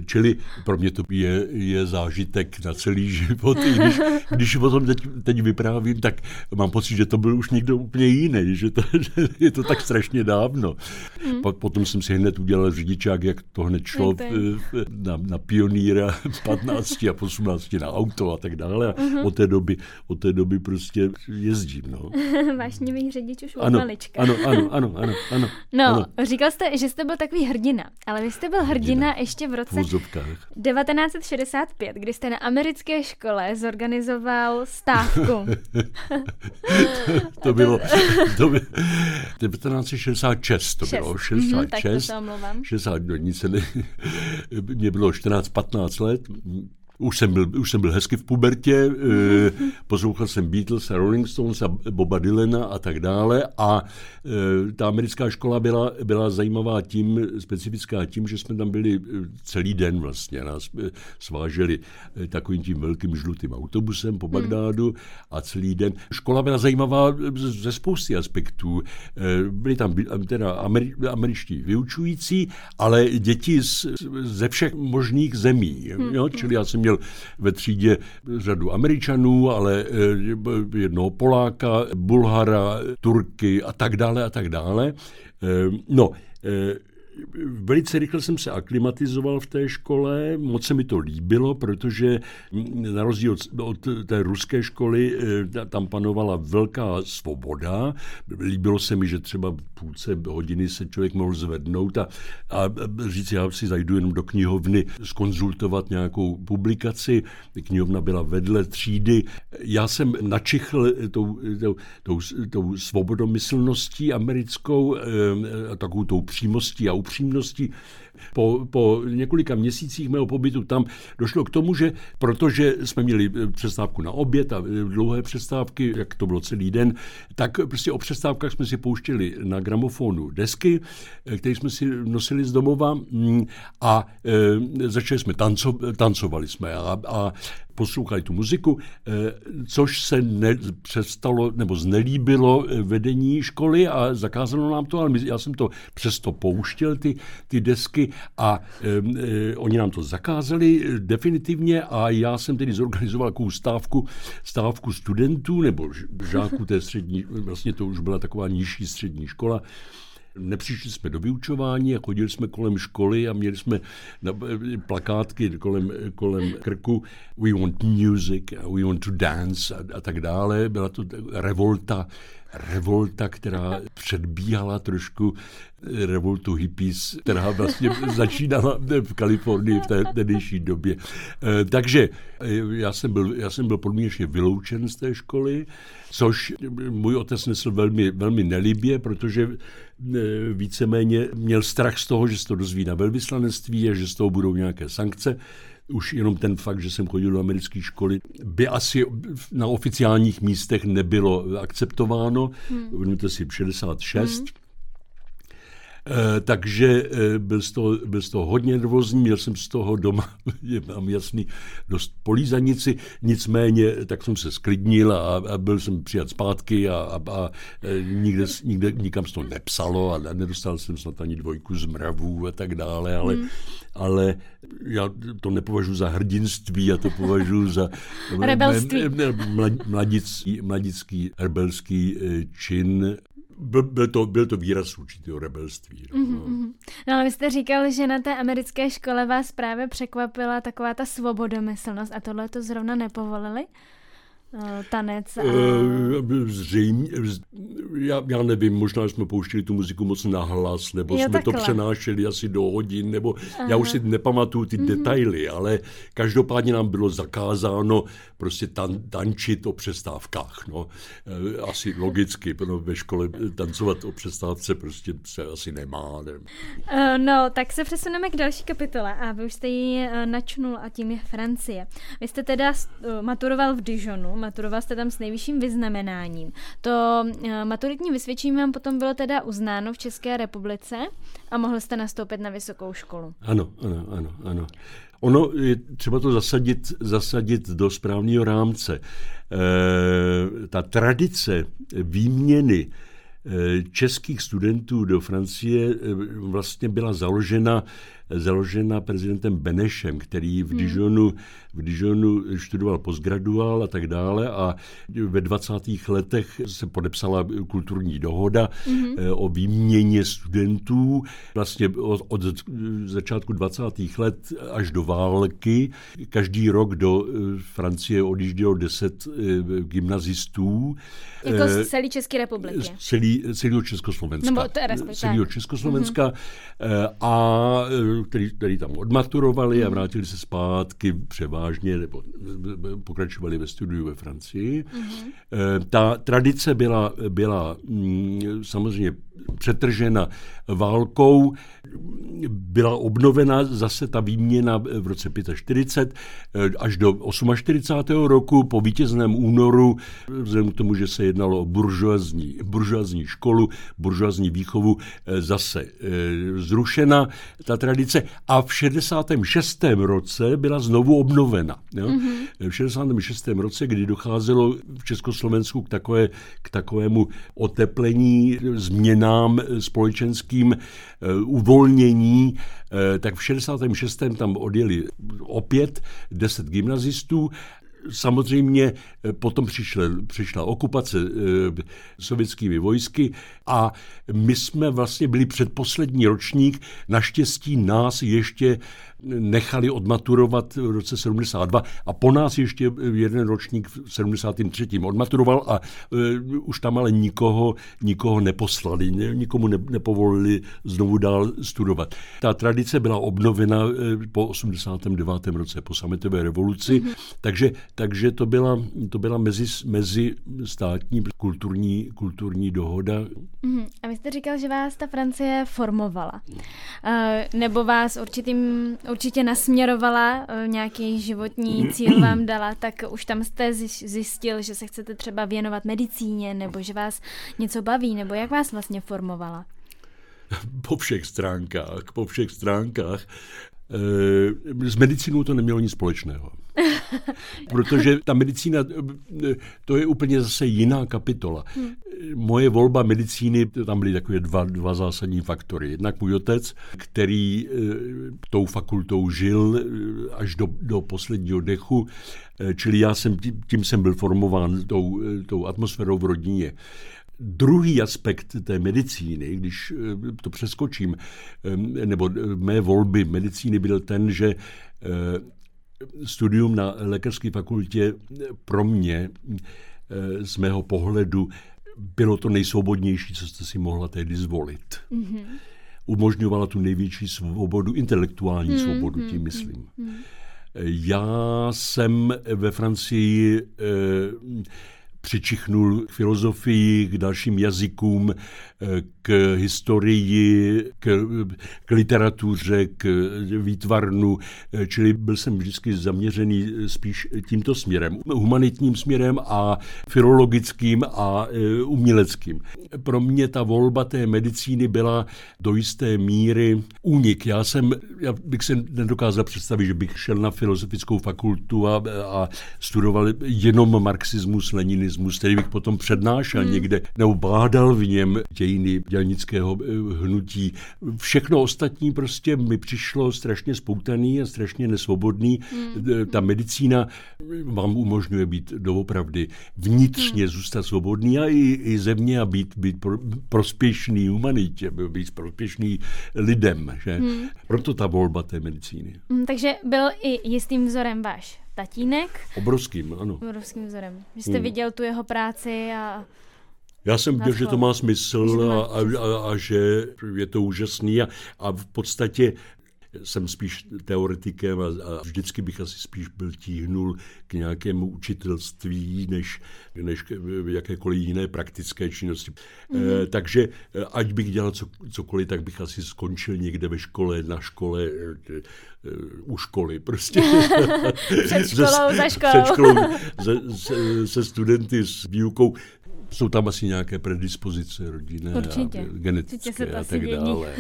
S2: Čili pro mě to je, je zážitek na celý život. I když, když o tom teď, teď vyprávím, tak mám pocit, že to byl už někdo úplně jiný, že, to, že je to tak strašně dávno. Hmm. Potom jsem si hned udělal řidičák, jak to hned šlo na, na pionýra 15 17 a 18 na auto a tak dále. A uh-huh. od té doby, od té doby prostě jezdím. No.
S1: Vášnivý řidič už od
S2: ano,
S1: malička.
S2: ano, ano, ano, ano, ano.
S1: No,
S2: ano.
S1: říkal jste, že jste byl takový hrdina, ale vy jste byl hrdina, hrdina ještě v roce
S2: V vozovkách.
S1: 1965, kdy jste na americké škole zorganizoval stávku.
S2: to bylo, to bylo 1966, to bylo, 66,
S1: Mhm, tak to se omlouvám.
S2: 60, no, nic se ne, mě bylo 14-15 let, už jsem, byl, už jsem byl hezky v pubertě, e, poslouchal jsem Beatles a Rolling Stones a Boba Dylana a tak dále a e, ta americká škola byla, byla zajímavá tím, specifická tím, že jsme tam byli celý den vlastně, nás sváželi takovým tím velkým žlutým autobusem po Bagdádu a celý den. Škola byla zajímavá ze spousty aspektů. Byli tam teda ameri, američtí vyučující, ale děti z, ze všech možných zemí. Jo? Čili já jsem měl ve třídě řadu Američanů, ale jednoho Poláka, Bulhara, Turky a tak dále a tak dále. No, velice rychle jsem se aklimatizoval v té škole, moc se mi to líbilo, protože na rozdíl od, od té ruské školy tam panovala velká svoboda. Líbilo se mi, že třeba půlce hodiny se člověk mohl zvednout a, a říct, já si zajdu jenom do knihovny skonzultovat nějakou publikaci. Knihovna byla vedle třídy. Já jsem načichl tou, tou, tou, tou svobodomyslností americkou, takovou tou přímostí a upřímností. Po, po několika měsících mého pobytu tam došlo k tomu, že protože jsme měli přestávku na oběd a dlouhé přestávky, jak to bylo celý den, tak prostě o přestávkách jsme si pouštěli na gramofonu desky, které jsme si nosili z domova a e, začali jsme tanco, tancovali jsme a, a poslouchali tu muziku, což se ne, přestalo nebo znelíbilo vedení školy a zakázalo nám to, ale já jsem to přesto pouštěl, ty, ty desky a e, oni nám to zakázali definitivně a já jsem tedy zorganizoval takovou stávku, stávku studentů nebo žáků té střední, vlastně to už byla taková nižší střední škola, Nepřišli jsme do vyučování a chodili jsme kolem školy a měli jsme plakátky kolem, kolem krku We want music, we want to dance a, a tak dále. Byla to revolta, revolta, která předbíhala trošku revoltu hippies, která vlastně začínala v Kalifornii v té tehdejší době. Takže já jsem byl, já jsem byl podmínečně vyloučen z té školy, což můj otec nesl velmi, velmi nelibě, protože víceméně měl strach z toho, že se to dozví na velvyslanectví a že z toho budou nějaké sankce už jenom ten fakt, že jsem chodil do americké školy, by asi na oficiálních místech nebylo akceptováno. Hmm. si 66. Hmm. E, takže e, byl z, toho, byl z toho hodně nervózní, měl jsem z toho doma, mám jasný, dost polízanici, nicméně tak jsem se sklidnil a, a byl jsem přijat zpátky a, a, a nikde, nikde, nikam se to nepsalo a nedostal jsem snad ani dvojku z mravů a tak dále, ale, hmm. ale já to nepovažuji za hrdinství, já to považuji za
S1: rebelství.
S2: Mladický, mladický rebelský čin byl, byl, to, byl to výraz určitého rebelství. No.
S1: Mm-hmm. no ale vy jste říkal, že na té americké škole vás právě překvapila taková ta svobodomyslnost a tohle to zrovna nepovolili? Tanec? A...
S2: Zřejmě, já, já nevím, možná jsme pouštili tu muziku moc nahlas, nebo jo, jsme takhle. to přenášeli asi do hodin, nebo Aha. já už si nepamatuju ty mm-hmm. detaily, ale každopádně nám bylo zakázáno prostě tan, tančit o přestávkách. No. Asi logicky, protože ve škole tancovat o přestávce prostě se asi nemá. Ne?
S1: No, tak se přesuneme k další kapitole a vy už jste ji načnul a tím je Francie. Vy jste teda maturoval v Dijonu, maturoval jste tam s nejvyšším vyznamenáním. To maturitní vysvědčení vám potom bylo teda uznáno v České republice a mohl jste nastoupit na vysokou školu.
S2: Ano, ano, ano, ano. Ono je třeba to zasadit, zasadit do správného rámce. E, ta tradice výměny českých studentů do Francie vlastně byla založena založena prezidentem Benešem, který v Dijonu, v Dijonu študoval postgraduál a tak dále a ve 20. letech se podepsala kulturní dohoda mm-hmm. o výměně studentů. Vlastně od, od začátku 20. let až do války každý rok do eh, Francie odjíždělo 10 gymnazistů.
S1: Jako z celé České republiky. Z
S2: celý, celého Československa.
S1: Nebo to je
S2: celého Československa. Mm-hmm. A který, který tam odmaturovali a mhm. vrátili se zpátky převážně, nebo pokračovali ve studiu ve Francii. Mm-hmm. Ta tradice byla, byla mm, samozřejmě přetržena válkou, byla obnovena zase ta výměna v roce 45 až do 48. roku po vítězném únoru, vzhledem k tomu, že se jednalo o buržoazní, buržoazní školu, buržoazní výchovu, zase zrušena ta tradice a v 66. roce byla znovu obnovena. Jo? Mm-hmm. V 66. roce, kdy docházelo v Československu k, takové, k takovému oteplení, změnám společenským, eh, uvolnění, eh, tak v 66. tam odjeli opět 10 gymnazistů Samozřejmě eh, potom přišla, přišla okupace e, sovětskými vojsky a my jsme vlastně byli předposlední ročník. Naštěstí nás ještě nechali odmaturovat v roce 72 a po nás ještě jeden ročník v 73. odmaturoval a e, už tam ale nikoho, nikoho neposlali, nikomu ne, nepovolili znovu dál studovat. Ta tradice byla obnovena e, po 89. roce, po sametové revoluci, mm-hmm. takže, takže to byla, to byla mezi, mezi státní kulturní, kulturní dohoda.
S1: Mm-hmm. A vy jste říkal, že vás ta Francie formovala. Uh, nebo vás určitým určitě nasměrovala, eh, nějaký životní cíl vám dala, tak už tam jste zjistil, že se chcete třeba věnovat medicíně, nebo že vás něco baví, nebo jak vás vlastně formovala?
S2: Po všech stránkách, po všech stránkách. Eh, s medicínou to nemělo nic společného. Protože ta medicína, to je úplně zase jiná kapitola. Hmm. Moje volba medicíny, tam byly takové dva, dva zásadní faktory. Jednak můj otec, který tou fakultou žil až do, do posledního dechu, čili já jsem, tím, tím jsem byl formován tou, tou atmosférou v rodině. Druhý aspekt té medicíny, když to přeskočím, nebo mé volby medicíny byl ten, že studium na lékařské fakultě pro mě eh, z mého pohledu bylo to nejsvobodnější, co jste si mohla tehdy zvolit. Mm-hmm. Umožňovala tu největší svobodu, intelektuální mm-hmm. svobodu, tím myslím. Mm-hmm. Já jsem ve Francii eh, přičichnul k filozofii, k dalším jazykům, k historii, k, k literatuře, k výtvarnu, čili byl jsem vždycky zaměřený spíš tímto směrem, humanitním směrem a filologickým a e, uměleckým. Pro mě ta volba té medicíny byla do jisté míry únik. Já jsem, já bych se nedokázal představit, že bych šel na filozofickou fakultu a, a studoval jenom marxismus, leninismus, který bych potom přednášel hmm. někde, nebo bádal v něm dějiny dělnického eh, hnutí. Všechno ostatní prostě mi přišlo strašně spoutaný a strašně nesvobodný. Hmm. Ta medicína vám umožňuje být doopravdy vnitřně hmm. zůstat svobodný a i, i země a být, být pro, prospěšný humanitě, být prospěšný lidem. Že? Hmm. Proto ta volba té medicíny.
S1: Hmm, takže byl i jistým vzorem váš tatínek.
S2: Obrovským, ano.
S1: Obrovským vzorem. Že jste hmm. viděl tu jeho práci a
S2: já jsem viděl, že to má smysl a, a, a, a že je to úžasný a, a v podstatě jsem spíš teoretikem a, a vždycky bych asi spíš byl tíhnul k nějakému učitelství, než, než k jakékoliv jiné praktické činnosti. Mm. E, takže eh, ať bych dělal co, cokoliv, tak bych asi skončil někde ve škole, na škole, e, u školy prostě.
S1: Před školou, za školou.
S2: Před školou se, se, se studenty s výukou jsou tam asi nějaké predispozice rodinné
S1: Určitě. a
S2: genetické Určitě se a tak dále.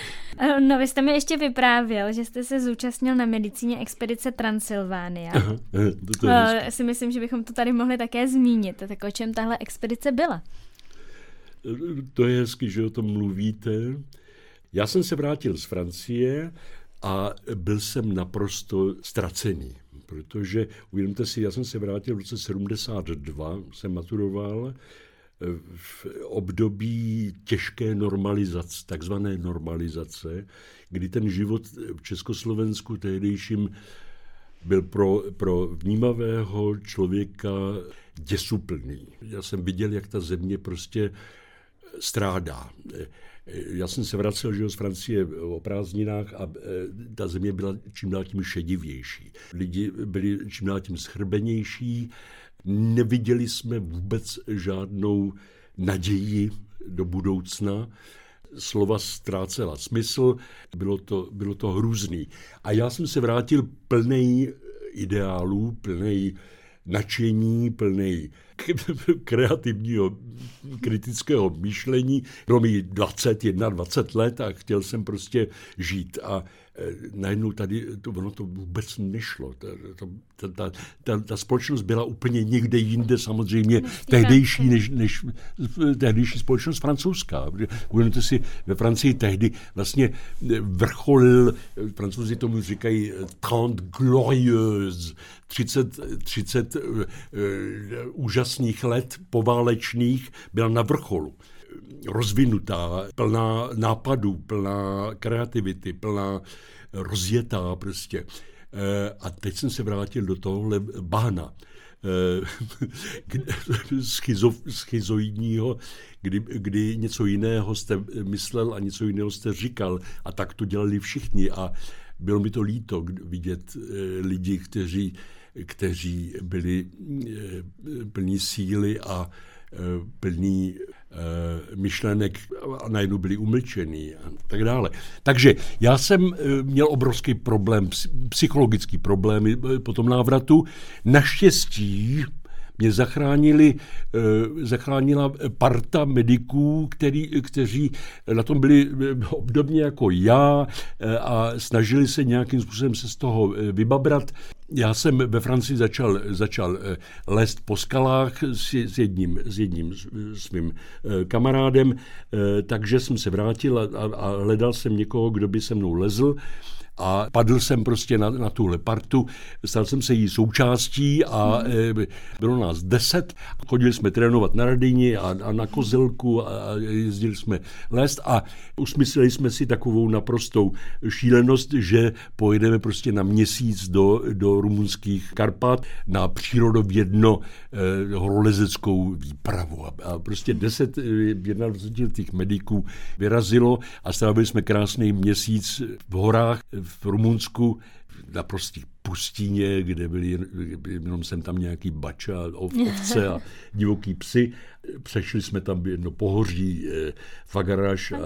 S1: no vy jste mi ještě vyprávěl, že jste se zúčastnil na medicíně expedice Transylvánia. to, to je uh, si myslím, že bychom to tady mohli také zmínit. Tak o čem tahle expedice byla?
S2: To je hezky, že o tom mluvíte. Já jsem se vrátil z Francie a byl jsem naprosto ztracený, protože uvědomte si, já jsem se vrátil v roce 72, jsem maturoval, v období těžké normalizace, takzvané normalizace, kdy ten život v Československu tehdejším byl pro, pro vnímavého člověka děsuplný. Já jsem viděl, jak ta země prostě strádá. Já jsem se vracel že z Francie o prázdninách a e, ta země byla čím dál tím šedivější. Lidi byli čím dál tím schrbenější, neviděli jsme vůbec žádnou naději do budoucna slova ztrácela smysl, bylo to, bylo to hrůzný. A já jsem se vrátil plný ideálů, plný nadšení, plný kreativního kritického myšlení. Bylo mi 20, 21 let a chtěl jsem prostě žít. A najednou tady to, ono to vůbec nešlo. Ta, ta, ta, ta, ta společnost byla úplně někde jinde samozřejmě tehdejší než, než tehdejší společnost francouzská. Uvědomte si, ve Francii tehdy vlastně vrcholil, francouzi tomu říkají 30 glorieuse, 30, 30 uh, uh, úžasných let poválečných byla na vrcholu rozvinutá, plná nápadů, plná kreativity, plná rozjetá prostě. Eh, a teď jsem se vrátil do tohohle bahna eh, schizo, schizoidního, kdy, kdy něco jiného jste myslel a něco jiného jste říkal. A tak to dělali všichni. A bylo mi to líto vidět eh, lidi, kteří, kteří byli plní síly a plní Eh, myšlenek a najednou byli umlčený a tak dále. Takže já jsem eh, měl obrovský problém, psychologický problém eh, po tom návratu. Naštěstí mě zachránili, zachránila parta mediků, který, kteří na tom byli obdobně jako já a snažili se nějakým způsobem se z toho vybabrat. Já jsem ve Francii začal, začal eh, lézt po skalách s, s jedním, s jedním svým eh, kamarádem, eh, takže jsem se vrátil a, a hledal jsem někoho, kdo by se mnou lezl a padl jsem prostě na, na tuhle partu, stal jsem se jí součástí a hmm. e, bylo nás deset, chodili jsme trénovat na Radini a, a na Kozelku a jezdili jsme lézt a usmysleli jsme si takovou naprostou šílenost, že pojedeme prostě na měsíc do, do rumunských Karpat na přírodovědno e, horolezeckou výpravu a, a prostě deset, 21 těch mediků vyrazilo a strávili jsme krásný měsíc v horách v Rumunsku na prostých pustině, kde byli jenom jsem tam nějaký bača, ovce a divoký psy. Přešli jsme tam jedno pohoří, eh, Fagaraš. A,
S1: a,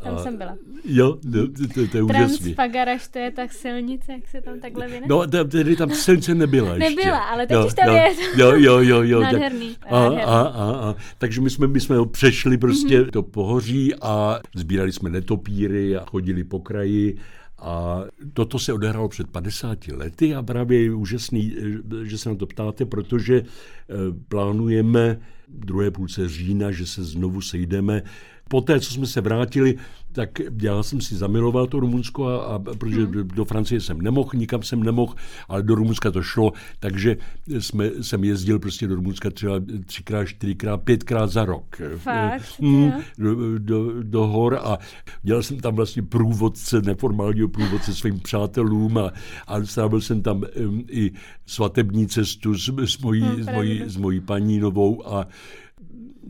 S1: a, tam jsem byla.
S2: Jo, to, to, to je úžasný.
S1: Fagaraš, to je tak silnice, jak se tam takhle vyne?
S2: No, tedy tam silnice nebyla ještě.
S1: Nebyla, ale teď jo, už tam
S2: jo,
S1: je.
S2: Jo, jo, jo. jo
S1: nádherný.
S2: Tak, a, a, a, a, takže my jsme, my jsme ho přešli prostě mm-hmm. do pohoří a sbírali jsme netopíry a chodili po kraji a toto se odehrálo před 50 lety a právě je úžasný, že se na to ptáte, protože eh, plánujeme druhé půlce října, že se znovu sejdeme Poté, co jsme se vrátili, tak já jsem si zamiloval to Rumunsko, a, a protože hmm. do Francie jsem nemohl, nikam jsem nemohl, ale do Rumunska to šlo, takže jsme, jsem jezdil prostě do Rumunska třeba třikrát, čtyřikrát, pětkrát za rok.
S1: Fakt? Mm,
S2: do, do, do hor a dělal jsem tam vlastně průvodce, neformálního průvodce svým přátelům a, a strávil jsem tam um, i svatební cestu s, s, mojí, hmm, s, mojí, s mojí paní novou a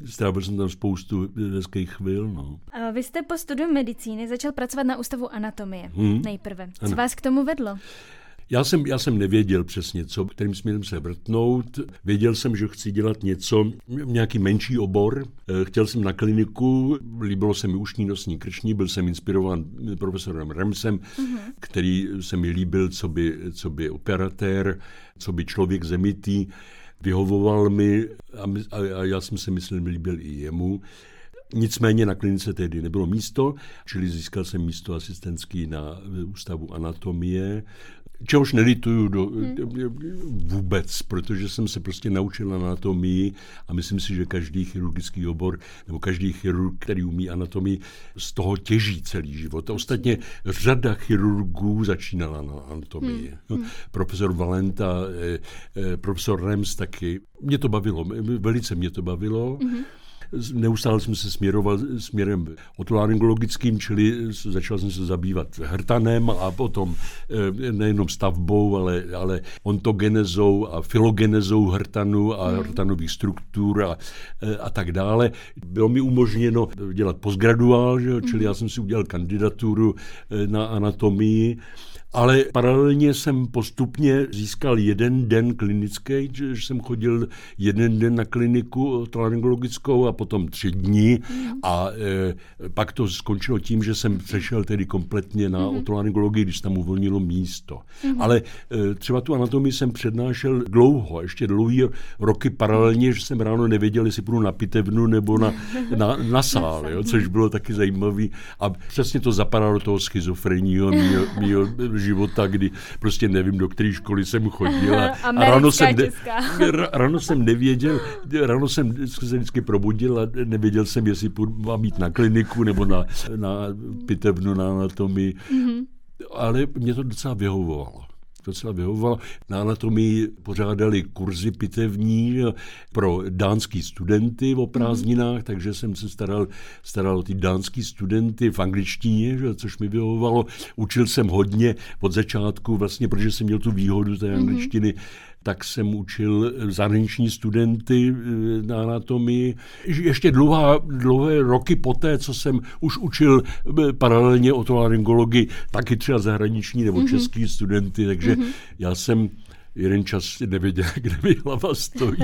S2: strávil jsem tam spoustu hezkých chvil. No.
S1: A vy jste po studiu medicíny začal pracovat na Ústavu anatomie hmm. nejprve. Co ano. vás k tomu vedlo?
S2: Já jsem, já jsem nevěděl přesně, co, kterým směrem se vrtnout. Věděl jsem, že chci dělat něco, nějaký menší obor. Eh, chtěl jsem na kliniku, líbilo se mi ušní, nosní, krční, byl jsem inspirován profesorem Remsem, mm-hmm. který se mi líbil, co by, co by operatér, co by člověk zemitý vyhovoval mi a, my, a, já jsem si myslel, že líbil i jemu. Nicméně na klinice tehdy nebylo místo, čili získal jsem místo asistentský na ústavu anatomie, čehož nelituju do, hmm. vůbec, protože jsem se prostě naučil anatomii a myslím si, že každý chirurgický obor nebo každý chirurg, který umí anatomii, z toho těží celý život. A ostatně řada chirurgů začínala na anatomii. Hmm. No, profesor Valenta, eh, eh, profesor Rems taky. Mě to bavilo, velice mě to bavilo. Hmm neustále jsem se směroval směrem otolaryngologickým, čili začal jsem se zabývat hrtanem a potom eh, nejenom stavbou, ale, ale ontogenezou a filogenezou hrtanu a hmm. hrtanových struktur a, eh, a tak dále. Bylo mi umožněno dělat postgraduál, čili hmm. já jsem si udělal kandidaturu eh, na anatomii ale paralelně jsem postupně získal jeden den klinický, že jsem chodil jeden den na kliniku laryngologickou a potom tři dní mm. a e, pak to skončilo tím, že jsem přešel tedy kompletně na mm. otolaryngologii, když tam uvolnilo místo. Mm. Ale e, třeba tu anatomii jsem přednášel dlouho, ještě dlouhý roky paralelně, že jsem ráno nevěděl, jestli půjdu na pitevnu nebo na, na, na sál, jo, což bylo taky zajímavý a přesně to zapadalo do toho schizofrenního mýho, mýho života, kdy prostě nevím, do které školy jsem chodil. A,
S1: a ráno, jsem ne,
S2: ráno jsem nevěděl, ráno jsem se vždycky probudil a nevěděl jsem, jestli mám mít na kliniku nebo na, na pitevnu, na anatomii. Mm-hmm. Ale mě to docela vyhovovalo docela vyhovovalo. Na anatomii pořádali kurzy pitevní pro dánský studenty o prázdninách, mm. takže jsem se staral, staral o ty dánský studenty v angličtině, že, což mi vyhovovalo. Učil jsem hodně od začátku, vlastně, protože jsem měl tu výhodu té mhm. angličtiny, mm tak jsem učil zahraniční studenty eh, na anatomii. Ještě dlouhá, dlouhé roky poté, co jsem už učil eh, paralelně otolaryngologii, taky třeba zahraniční nebo mm-hmm. český studenty, takže mm-hmm. já jsem jeden čas nevěděl, kde mi hlava stojí.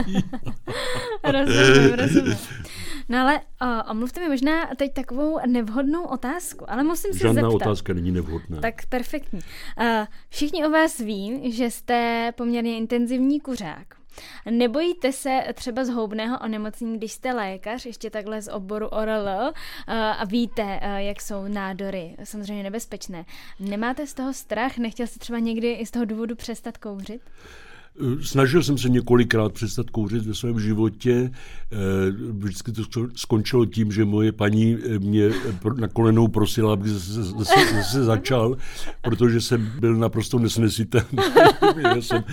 S1: rozumím, rozumím. No ale uh, omluvte mi možná teď takovou nevhodnou otázku, ale musím se
S2: Žádná
S1: zeptat.
S2: otázka není nevhodná.
S1: Tak perfektní. Uh, všichni o vás ví, že jste poměrně intenzivní kuřák. Nebojíte se třeba zhoubného onemocnění, když jste lékař, ještě takhle z oboru ORL a víte, jak jsou nádory samozřejmě nebezpečné. Nemáte z toho strach? Nechtěl jste třeba někdy i z toho důvodu přestat kouřit?
S2: Snažil jsem se několikrát přestat kouřit ve svém životě. Eh, vždycky to skončilo tím, že moje paní eh, mě na kolenou prosila, abych zase, zase, zase začal, protože jsem byl naprosto nesnesitelný. Měl jsem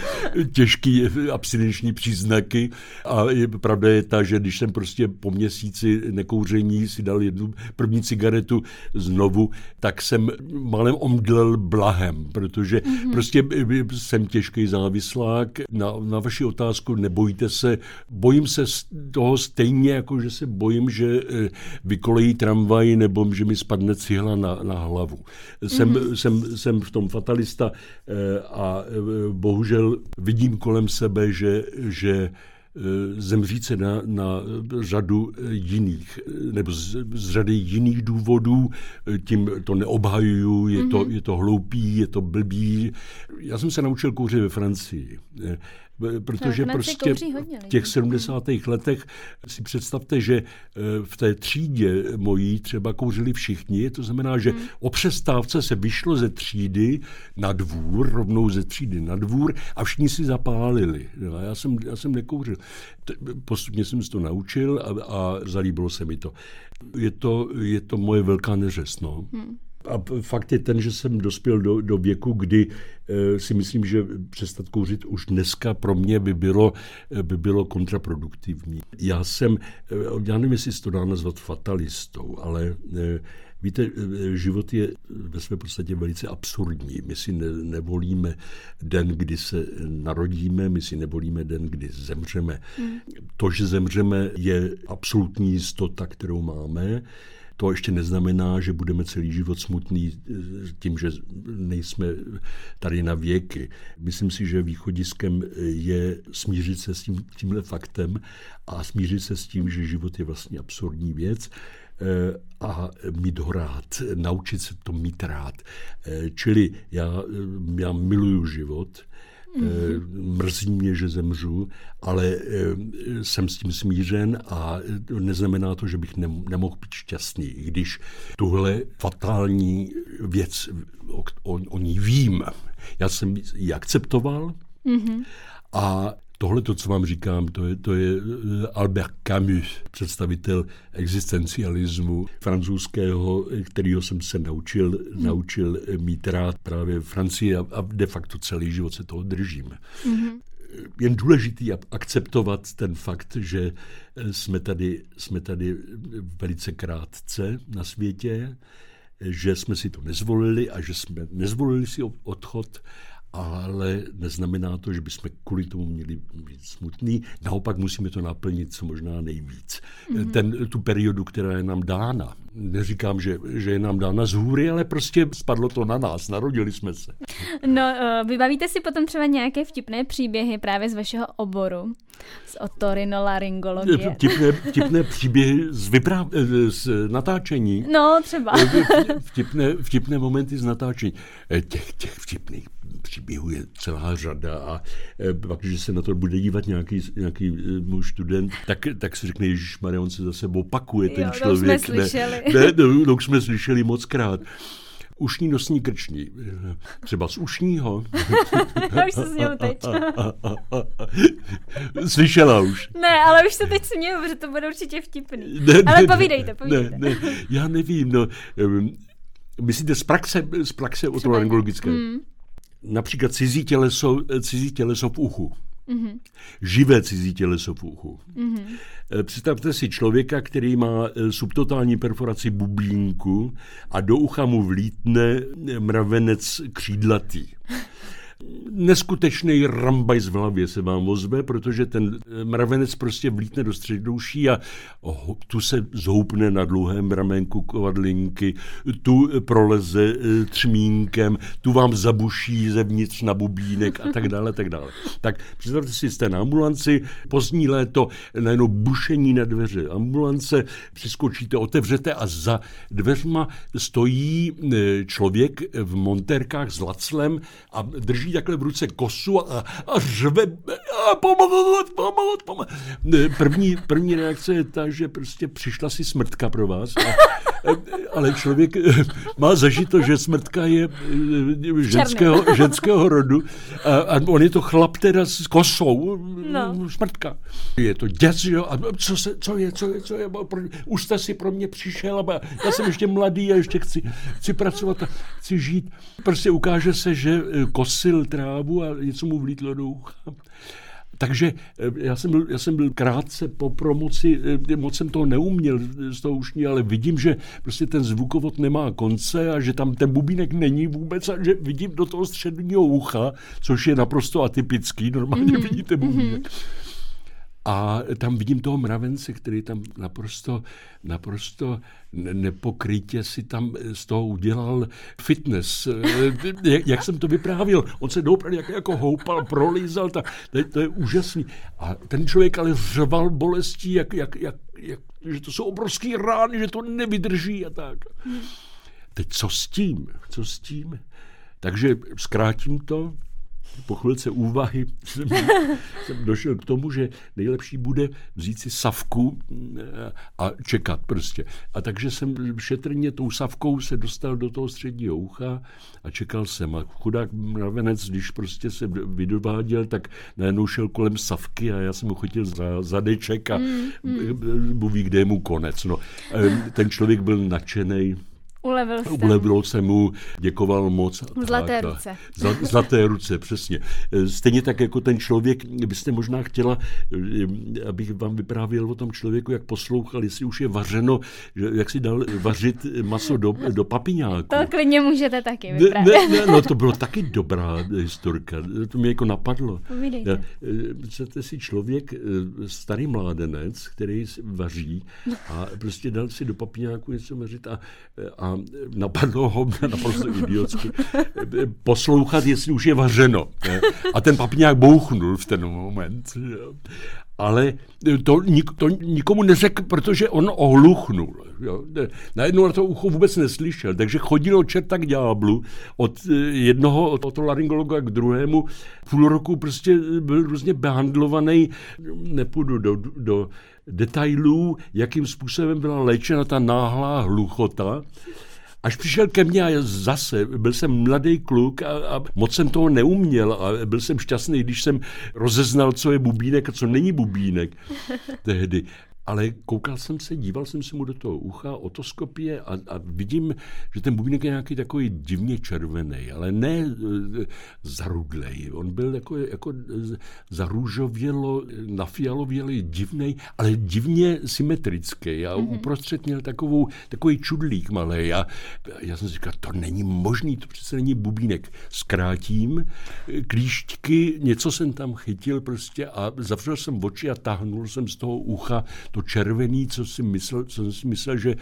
S2: těžký abstinenční příznaky a je, pravda je ta, že když jsem prostě po měsíci nekouření si dal jednu první cigaretu znovu, tak jsem malem omdlel blahem, protože mm-hmm. prostě jsem těžký závislák, na, na vaši otázku, nebojíte se, bojím se toho stejně, jako že se bojím, že eh, vykolejí tramvaj nebo že mi spadne cihla na, na hlavu. Jsem, mm-hmm. jsem, jsem v tom fatalista eh, a eh, bohužel vidím kolem sebe, že, že zemřít se na, na řadu jiných, nebo z, z řady jiných důvodů, tím to neobhajuju, je, mm-hmm. to, mhm. je to hloupý, je to blbý. Já jsem se naučil kouřit ve Francii protože no, prostě v těch 70. letech si představte, že eh, v té třídě mojí třeba kouřili všichni, to znamená, že hmm. o přestávce se vyšlo ze třídy na dvůr, rovnou ze třídy na dvůr a všichni si zapálili. Já jsem, já jsem nekouřil. Postupně jsem se to naučil a, a zalíbilo se mi to. Je to, je to moje velká neřest. No. Hmm a fakt je ten, že jsem dospěl do, do věku, kdy e, si myslím, že přestat kouřit už dneska pro mě by bylo, eh, by bylo kontraproduktivní. Já jsem, e, já nevím, jestli se to dá nazvat fatalistou, ale e, Víte, život je ve své podstatě velice absurdní. My si ne, nevolíme den, kdy se narodíme, my si nevolíme den, kdy zemřeme. Hmm. To, že zemřeme, je absolutní jistota, kterou máme. To ještě neznamená, že budeme celý život smutný eh, tím, že nejsme tady na věky. Myslím si, že východiskem je smířit se s tím, tímhle faktem a smířit se s tím, že život je vlastně absurdní věc eh, a mít ho rád, naučit se to mít rád. Eh, čili já, já miluju život, Mm-hmm. Mrzí mě, že zemřu, ale jsem s tím smířen a neznamená to, že bych nemohl být šťastný, i když tuhle fatální věc, o, o, o ní vím. Já jsem ji akceptoval mm-hmm. a Tohle, to, co vám říkám, to je, to je eh, Albert Camus, představitel existencialismu francouzského, kterýho jsem se naučil, hmm. naučil mít rád právě v Francii a, a de facto celý život se toho držím. Hmm. Jen důležitý akceptovat ten fakt, že eh, jsme tady, jsme tady velice krátce na světě, že jsme si to nezvolili a že jsme nezvolili si odchod ale neznamená to, že bychom kvůli tomu měli být smutný. Naopak musíme to naplnit co možná nejvíc. Mm-hmm. Ten, tu periodu, která je nám dána. Neříkám, že, že je nám dána z hůry, ale prostě spadlo to na nás, narodili jsme se.
S1: No, eh, vybavíte si potom třeba nějaké vtipné příběhy právě z vašeho oboru, z otorinolaryngologie?
S2: Vtipné, vtipné příběhy z, vypráv, eh, z natáčení.
S1: No, třeba.
S2: Vtipné, vtipné momenty z natáčení. Eh, těch, těch vtipných příběhů je celá řada a e, pak, když se na to bude dívat nějaký, nějaký e, můj student, tak, tak si řekne, Ježíš Maria, on se zase opakuje ten jo, člověk.
S1: To jsme slyšeli.
S2: Ne, ne, to, to jsme slyšeli moc krát. Ušní nosní krční. Třeba z ušního.
S1: Už se teď.
S2: Slyšela už.
S1: Ne, ale už se teď směju, protože to bude určitě vtipný. Ne, ale ne, povídejte, povídejte.
S2: Ne, ne, já nevím, no. Myslíte z praxe, z praxe otolaryngologické? Mm například cizí těleso, cizí těleso v uchu. Mm-hmm. Živé cizí těleso v uchu. Mm-hmm. Představte si člověka, který má eh, subtotální perforaci bublínku a do ucha mu vlítne mravenec křídlatý neskutečný rambajs v hlavě se vám ozve, protože ten eh, mravenec prostě vlítne do středouší a tu se zhoupne na dlouhém ramenku kovadlinky, tu proleze eh, třmínkem, tu vám zabuší zevnitř na bubínek a tak dále, tak dále. Tak představte si, jste na ambulanci, pozdní léto, najednou bušení na dveře ambulance, přiskočíte, otevřete a za dveřma stojí eh, člověk v montérkách s laclem a drží takhle v ruce kosu a, a řve a pomoct, pomoct. První, první reakce je ta, že prostě přišla si smrtka pro vás. A, ale člověk má zažito, že smrtka je eh, ženského, ženského rodu a, a on je to chlap teda s kosou, no. smrtka. Je to děc, jo, a co, se, co je, co je, co je, už jste si pro mě přišel, a já jsem ještě mladý a ještě chci, chci pracovat a chci žít. Prostě ukáže se, že eh, kosil trávu a něco mu vlítlo do ucha. Takže eh, já jsem, byl, já jsem byl krátce po promoci, eh, moc jsem toho neuměl z toho ušní, ale vidím, že prostě ten zvukovod nemá konce a že tam ten bubínek není vůbec a že vidím do toho středního ucha, což je naprosto atypický, normálně mm-hmm. vidíte bubínek. Mm-hmm a tam vidím toho mravence, který tam naprosto, naprosto nepokrytě si tam z toho udělal fitness. Jak jsem to vyprávěl, on se doopravdy jako, jako houpal, prolízal, tak, to, je, to je úžasný. A ten člověk ale řval bolestí, jak, jak, jak, jak, že to jsou obrovský rány, že to nevydrží a tak. Teď co s tím? Co s tím? Takže zkrátím to, po chvilce úvahy jsem, jsem došel k tomu, že nejlepší bude vzít si savku eh, a čekat prostě. A takže jsem šetrně tou savkou se dostal do toho středního ucha a čekal jsem. A chudák mravenec, když prostě se vydováděl, tak najednou šel kolem savky a já jsem ho chytil za zadeček a mm, mm. ví, kde je mu konec. No, eh, ten člověk byl nadšený
S1: Ulevil jste.
S2: Ulevil se mu, děkoval moc.
S1: Zlaté tak, ruce.
S2: Zla, zlaté ruce, přesně. Stejně tak jako ten člověk, byste možná chtěla, abych vám vyprávěl o tom člověku, jak poslouchal, jestli už je vařeno, jak si dal vařit maso do, do papiňáku.
S1: To klidně můžete taky vyprávět.
S2: Ne, ne, no to bylo taky dobrá historka. To mě jako napadlo.
S1: Povídejte.
S2: Představte si člověk, starý mládenec, který vaří a prostě dal si do papiňáku něco vařit a, a a napadlo ho naprosto idiotsky poslouchat, jestli už je vařeno. A ten papiňák bouchnul v ten moment. Ale to, nik, to nikomu neřekl, protože on ohluchnul. Jo. Najednou na to ucho vůbec neslyšel, takže chodil od čerta k ďáblu, od eh, jednoho od toho laryngologa k druhému. Půl roku prostě byl různě behandlovaný, nepůjdu do, do detailů, jakým způsobem byla léčena ta náhlá hluchota. Až přišel ke mně a zase, byl jsem mladý kluk a, a moc jsem toho neuměl a byl jsem šťastný, když jsem rozeznal, co je bubínek a co není bubínek tehdy ale koukal jsem se, díval jsem se mu do toho ucha, otoskopie a, a vidím, že ten bubínek je nějaký takový divně červený, ale ne e, zarudlej. On byl jako, jako zarůžovělo, nafialovělý, divný, ale divně symetrický a mm-hmm. uprostřed měl takovou, takový čudlík malý a já jsem si říkal, to není možný, to přece není bubínek. Zkrátím, klíšťky, něco jsem tam chytil prostě a zavřel jsem oči a tahnul jsem z toho ucha to červený, co si myslel, co jsem si myslel, že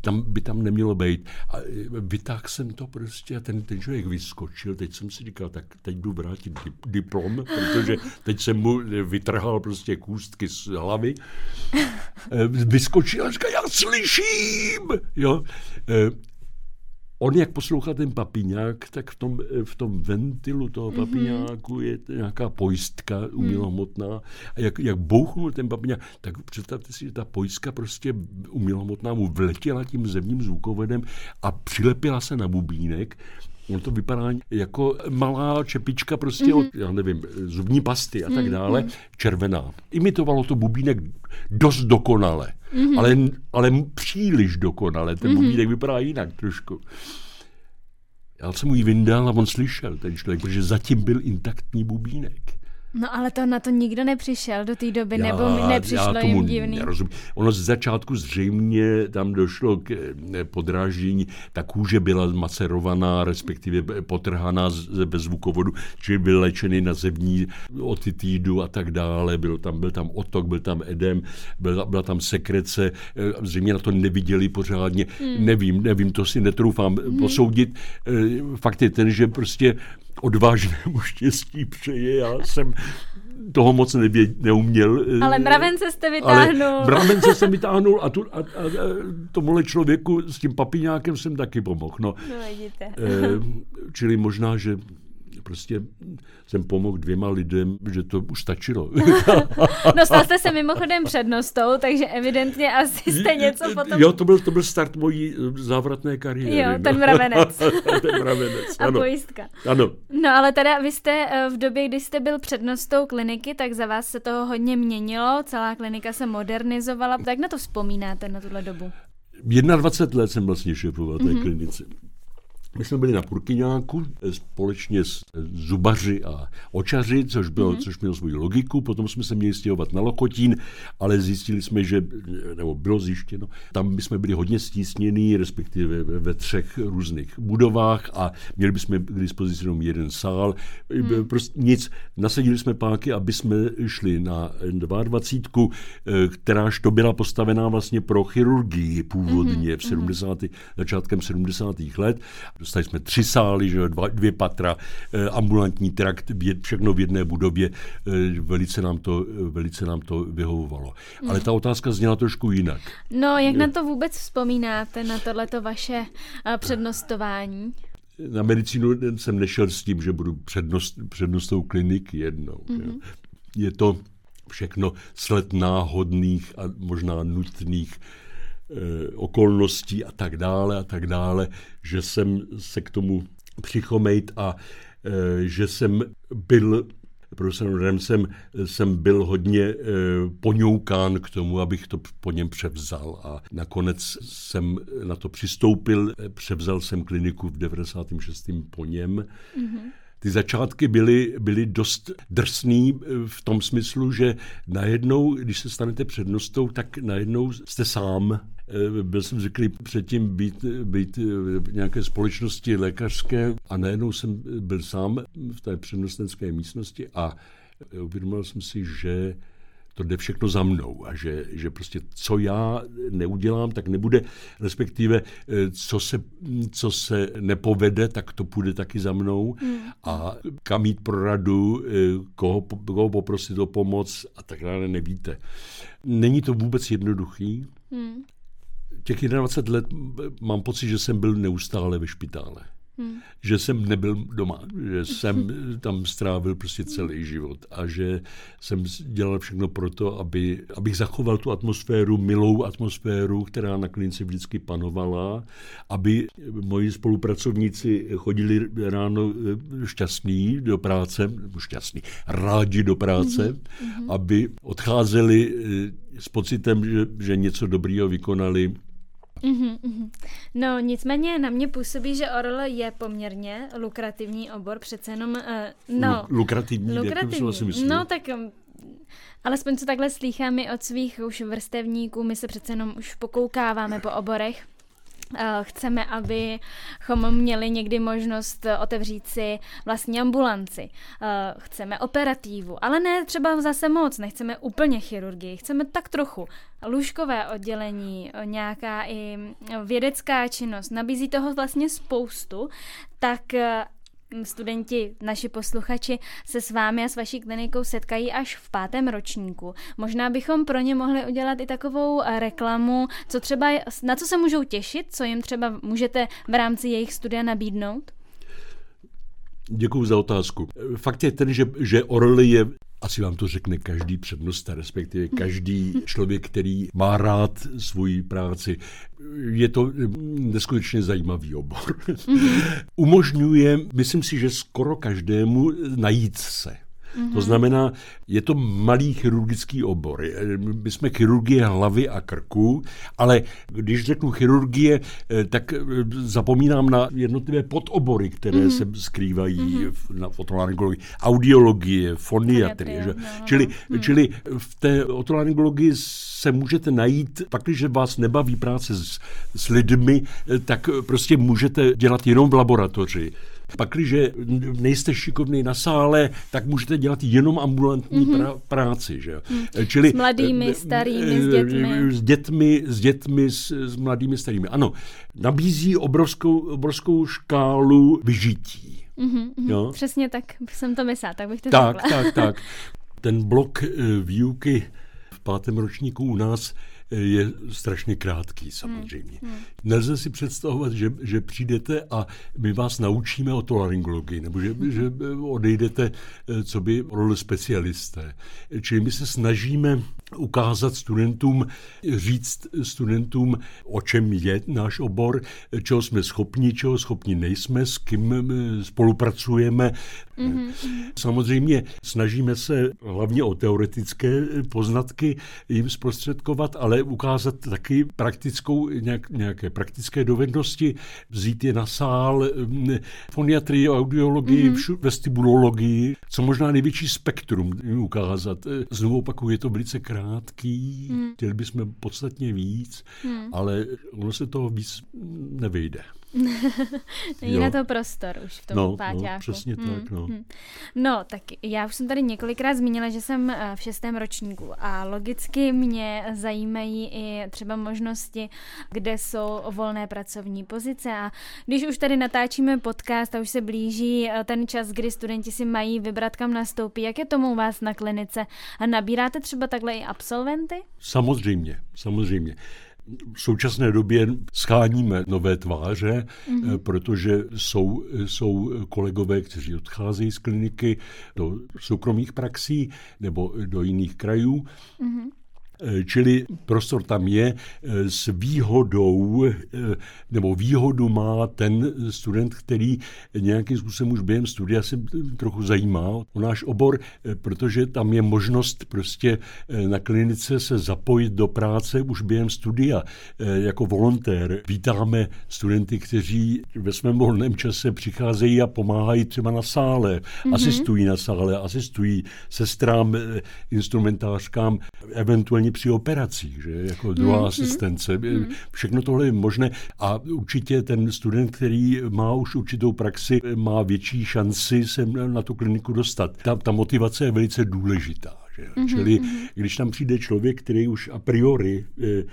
S2: tam by tam nemělo být. A vytáhl jsem to prostě a ten, ten člověk vyskočil. Teď jsem si říkal, tak teď jdu vrátit diplom, protože teď jsem mu vytrhal prostě kůstky z hlavy. Eh, vyskočil a říkal, já slyším! Jo? On, jak poslouchá ten papiňák, tak v tom, v tom ventilu toho mhm. papiňáku je nějaká pojistka mhm. umělohmotná. A jak, jak bouchnul ten papiňák, tak představte si, že ta pojistka prostě umělohmotná mu vletěla tím zemním zvukovedem a přilepila se na bubínek On to vypadá jako malá čepička prostě mm-hmm. od, já nevím, zubní pasty a tak dále, mm-hmm. červená. Imitovalo to bubínek dost dokonale, mm-hmm. ale, ale příliš dokonale. Ten mm-hmm. bubínek vypadá jinak trošku. Já jsem mu ji vyndal a on slyšel, ten člověk, protože zatím byl intaktní bubínek.
S1: No ale to na to nikdo nepřišel do té doby, já, nebo nepřišlo já tomu jim divný?
S2: Nerozumím. Ono z začátku zřejmě tam došlo k eh, podráždění, ta kůže byla macerovaná, respektive potrhaná bez zvukovodu, čili byl léčený na zevní otitídu a tak dále, byl tam, byl tam otok, byl tam edem, byla, byla tam sekrece, eh, zřejmě na to neviděli pořádně, hmm. nevím, nevím, to si netroufám hmm. posoudit. Eh, fakt je ten, že prostě odvážnému štěstí přeje. Já jsem toho moc nevě, neuměl.
S1: Ale mravence jste vytáhnul. Ale
S2: mravence jsem vytáhnul a, tu, a, a, a tomuhle člověku s tím papiňákem jsem taky pomohl. No,
S1: no vidíte.
S2: E, čili možná, že prostě jsem pomohl dvěma lidem, že to už stačilo.
S1: no stal jste se mimochodem přednostou, takže evidentně asi jste něco potom...
S2: Jo, to byl, to byl start mojí eh, závratné kariéry.
S1: Jo, ten mravenec.
S2: ten mravenec,
S1: A ano. pojistka.
S2: Ano.
S1: No ale teda vy jste eh, v době, kdy jste byl přednostou kliniky, tak za vás se toho hodně měnilo, celá klinika se modernizovala. Tak na to vzpomínáte, na tuhle dobu?
S2: 21 let jsem vlastně šéfoval té mm-hmm. klinice. My jsme byli na Purkyňáku eh, společně s eh, zubaři a očaři, což, bylo, mm-hmm. což mělo svoji logiku. Potom jsme se měli stěhovat na Lokotín, ale zjistili jsme, že, nebo bylo zjištěno, tam jsme byli hodně stísnění, respektive ve, třech různých budovách a měli bychom k dispozici jenom jeden sál. Mm. Prostě nic. Nasadili jsme páky, aby jsme šli na 22, eh, kteráž to byla postavená vlastně pro chirurgii původně mm-hmm. v 70. Mm-hmm. začátkem 70. let Dostali jsme tři sály, že dva, dvě patra, eh, ambulantní trakt, všechno v jedné budově. Eh, velice nám to, velice nám to vyhovovalo. Ale ta otázka zněla trošku jinak.
S1: No, jak na to vůbec vzpomínáte, na tohleto vaše eh, přednostování?
S2: Na medicínu jsem nešel s tím, že budu přednost, přednostou kliniky jednou. Mm-hmm. Je to všechno sled náhodných a možná nutných Eh, okolností a tak dále a tak dále, že jsem se k tomu přichomejt a eh, že jsem byl profesorem jsem, jsem byl hodně e, poňoukán k tomu, abych to po něm převzal a nakonec jsem na to přistoupil, převzal jsem kliniku v 96. po něm. Mm-hmm ty začátky byly, byly dost drsný eh, v tom smyslu, že najednou, když se stanete přednostou, tak najednou jste sám. Eh, byl jsem zvyklý předtím být, být v nějaké společnosti lékařské a najednou jsem byl sám v té přednostenské místnosti a uvědomil jsem si, že to jde všechno za mnou a že, že prostě co já neudělám, tak nebude, respektive eh, co se, co se nepovede, tak to půjde taky za mnou hmm. a kam jít pro radu, eh, koho, koho poprosit o pomoc a tak dále, nevíte. Není to vůbec jednoduchý. Hmm. Těch 21 let mám pocit, že jsem byl neustále ve špitále. Hmm. Že jsem nebyl doma, že jsem tam strávil prostě celý život a že jsem dělal všechno pro to, aby, abych zachoval tu atmosféru, milou atmosféru, která na klinice vždycky panovala, aby moji spolupracovníci chodili ráno eh, šťastní do práce, nebo šťastní, rádi do práce, hmm. aby odcházeli eh, s pocitem, že, že něco dobrýho vykonali
S1: Mm-hmm, No nicméně na mě působí, že ORL je poměrně lukrativní obor, přece jenom, uh, no.
S2: lukrativní, lukrativní.
S1: No tak um, alespoň co takhle slýchám od svých už vrstevníků, my se přece jenom už pokoukáváme po oborech, chceme, abychom měli někdy možnost otevřít si vlastní ambulanci. Eh, chceme operativu, ale ne třeba zase moc, nechceme úplně chirurgii, chceme tak trochu. Lůžkové oddělení, nějaká i vědecká činnost, nabízí toho vlastně spoustu, tak eh, studenti, naši posluchači se s vámi a s vaší klinikou setkají až v pátém ročníku. Možná bychom pro ně mohli udělat i takovou eh, reklamu, co třeba, na co se můžou těšit, co jim třeba můžete v rámci jejich studia nabídnout?
S2: Děkuji za otázku. Fakt je ten, že, že Orly je asi vám to řekne každý přednosta, respektive každý člověk, který má rád svoji práci. Je to neskutečně zajímavý obor. Umožňuje, myslím si, že skoro každému najít se. Mm-hmm. To znamená, je to malý chirurgický obor. My jsme chirurgie hlavy a krku, ale když řeknu chirurgie, eh, tak eh, zapomínám na jednotlivé podobory, které mm-hmm. se skrývají mm-hmm. v, na otolaryngologii. Audiologie, foniatrie. Že? No. Čili, mm. čili v té otolaryngologii se můžete najít, pak když vás nebaví práce s, s lidmi, eh, tak prostě můžete dělat jenom v laboratoři. Pak, když nejste šikovný na sále, tak můžete dělat jenom ambulantní mm-hmm. pra, práci. Že?
S1: Mm. Čili, s mladými, eh, starými, s dětmi.
S2: Eh, s dětmi, s, dětmi s, s mladými, starými. Ano, nabízí obrovskou, obrovskou škálu vyžití.
S1: Mm-hmm, jo? Přesně tak jsem to myslela, tak bych to
S2: tak,
S1: řekla.
S2: Tak, tak, Ten blok výuky v pátém ročníku u nás je strašně krátký samozřejmě. Hmm. Hmm. Nelze si představovat, že, že přijdete a my vás naučíme o laryngologii, nebo že, hmm. že odejdete, eh, co by roli specialisté. Čili my se snažíme ukázat studentům, říct studentům, o čem je náš obor, čeho jsme schopni, čeho schopni nejsme, s kým spolupracujeme. Mm-hmm. Samozřejmě snažíme se hlavně o teoretické poznatky jim zprostředkovat, ale ukázat taky praktickou, nějak, nějaké praktické dovednosti, vzít je na sál, foniatrii, audiologii, mm-hmm. vestibulologii, co možná největší spektrum ukázat. Znovu opakuju, je to velice krátký, mm. chtěli bychom podstatně víc, mm. ale ono se toho víc nevejde.
S1: Není na to prostor už v tom
S2: no,
S1: páťáku.
S2: No, přesně hmm, tak, no. Hmm.
S1: No, tak já už jsem tady několikrát zmínila, že jsem eh, v šestém ročníku a logicky mě zajímají i třeba možnosti, kde jsou volné pracovní pozice a když už tady natáčíme podcast a už se blíží eh, ten čas, kdy studenti si mají vybrat, kam nastoupí, jak je tomu u vás na klinice? A nabíráte třeba takhle i absolventy?
S2: Samozřejmě, samozřejmě v současné době scháníme nové tváře, mm-hmm. protože jsou, jsou kolegové, kteří odcházejí z kliniky do soukromých praxí nebo do jiných krajů. Mm-hmm. Eh, čili prostor tam je eh, s výhodou, eh, nebo výhodu má ten student, který nějakým způsobem už během studia se trochu zajímá o náš obor, protože tam je možnost prostě na klinice se zapojit do práce už během studia jako volontér. Vítáme studenty, kteří ve svém volném čase přicházejí a pomáhají třeba na sále, mm-hmm. asistují na sále, asistují sestrám, instrumentářkám, eventuálně ani při operacích, že jako druhá mm, asistence. Mm. Všechno tohle je možné a určitě ten student, který má už určitou praxi, má větší šanci se na tu kliniku dostat. Ta, ta motivace je velice důležitá. Že? Mm-hmm. Čili když tam přijde člověk, který už a priori e,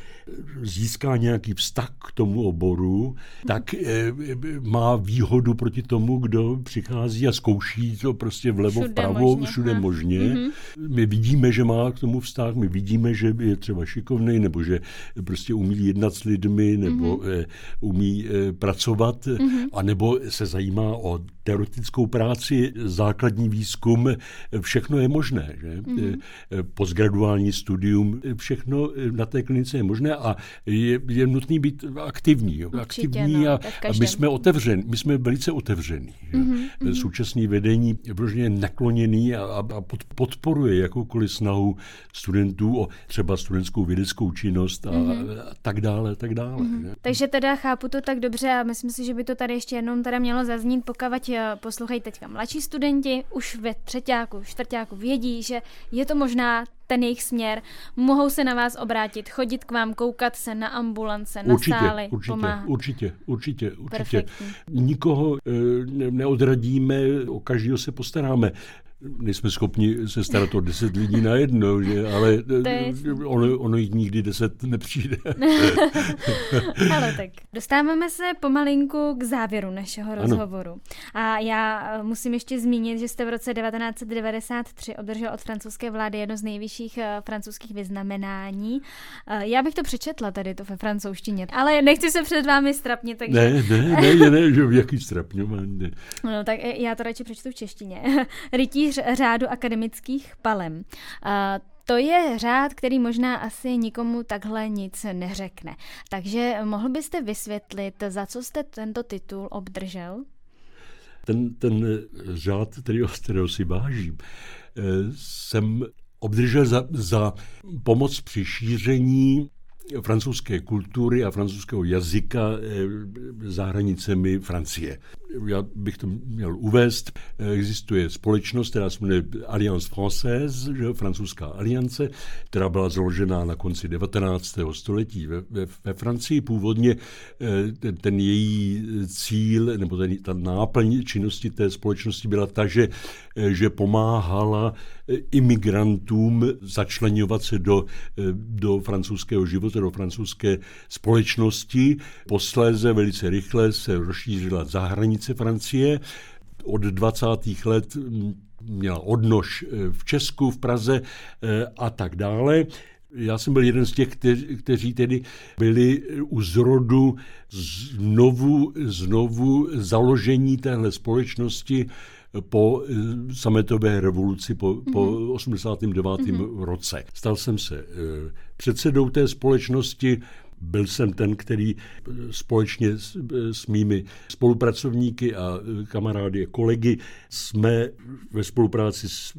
S2: získá nějaký vztah k tomu oboru, tak e, má výhodu proti tomu, kdo přichází a zkouší to prostě vlevo, všude vpravo, možně, všude možně. Mm-hmm. My vidíme, že má k tomu vztah, my vidíme, že je třeba šikovný, nebo že prostě umí jednat s lidmi, nebo mm-hmm. umí pracovat, mm-hmm. anebo se zajímá o teoretickou práci, základní výzkum, všechno je možné. Že? Mm-hmm. Postgraduální studium, všechno na té klinice je možné a je, je nutný být aktivní. Určitě, aktivní no, a, a my jsme otevření, my jsme velice otevření. Mm-hmm. Současný vedení je vložně nakloněný a, a podporuje jakoukoliv snahu studentů o třeba studentskou vědeckou činnost a, mm-hmm. a tak dále, tak dále. Mm-hmm.
S1: Takže teda chápu to tak dobře a myslím si, že by to tady ještě jenom teda mělo zaznít, pokud eh, poslouchají teďka mladší studenti, už ve třetíku, čtvrtáku vědí, že je to možná ten jejich směr, mohou se na vás obrátit, chodit k vám, koukat se na ambulance, na
S2: určitě,
S1: sály,
S2: určitě,
S1: pomáhat.
S2: Určitě, určitě, určitě. Perfektní. Nikoho e, neodradíme, o každého se postaráme nejsme schopni se starat o deset lidí na jedno, že? ale ono, ono jich nikdy deset nepřijde.
S1: ale tak dostáváme se pomalinku k závěru našeho ano. rozhovoru. A já eh, musím ještě zmínit, že jste v roce 1993 obdržel od francouzské vlády jedno z nejvyšších eh, francouzských vyznamenání. Eh, já bych to přečetla tady to ve francouzštině, ale nechci se před vámi strapnit, takže...
S2: Ne, ne, ne, ne, ne že jaký strapňování.
S1: No, tak já to radši přečtu v češtině. Rytíř řádu akademických palem. To je řád, který možná asi nikomu takhle nic neřekne. Takže mohl byste vysvětlit, za co jste tento titul obdržel?
S2: Ten, ten řád, který, kterého si vážím, eh, jsem obdržel za, za pomoc při šíření francouzské kultury a francouzského jazyka eh, za hranicemi Francie. Já bych to měl uvést. Existuje společnost, která se jmenuje Alliance Française, že, francouzská aliance, která byla založena na konci 19. století ve, ve, ve Francii. Původně eh, ten, ten její cíl, nebo ten, ta náplň činnosti té společnosti byla ta, že, že pomáhala imigrantům začlenovat se do, do francouzského života, do francouzské společnosti. Posléze velice rychle se rozšířila za hranice Francie. Od 20. let měla odnož eh, v Česku, v Praze eh, a tak dále. Já jsem byl jeden z těch, kteří, kteří tedy byli u zrodu znovu, znovu založení téhle společnosti po eh, sametové revoluci, po, mm-hmm. po 89. Mm-hmm. roce. Stal jsem se eh, předsedou té společnosti, byl jsem ten, který společně s, s mými spolupracovníky a kamarády a kolegy jsme ve spolupráci s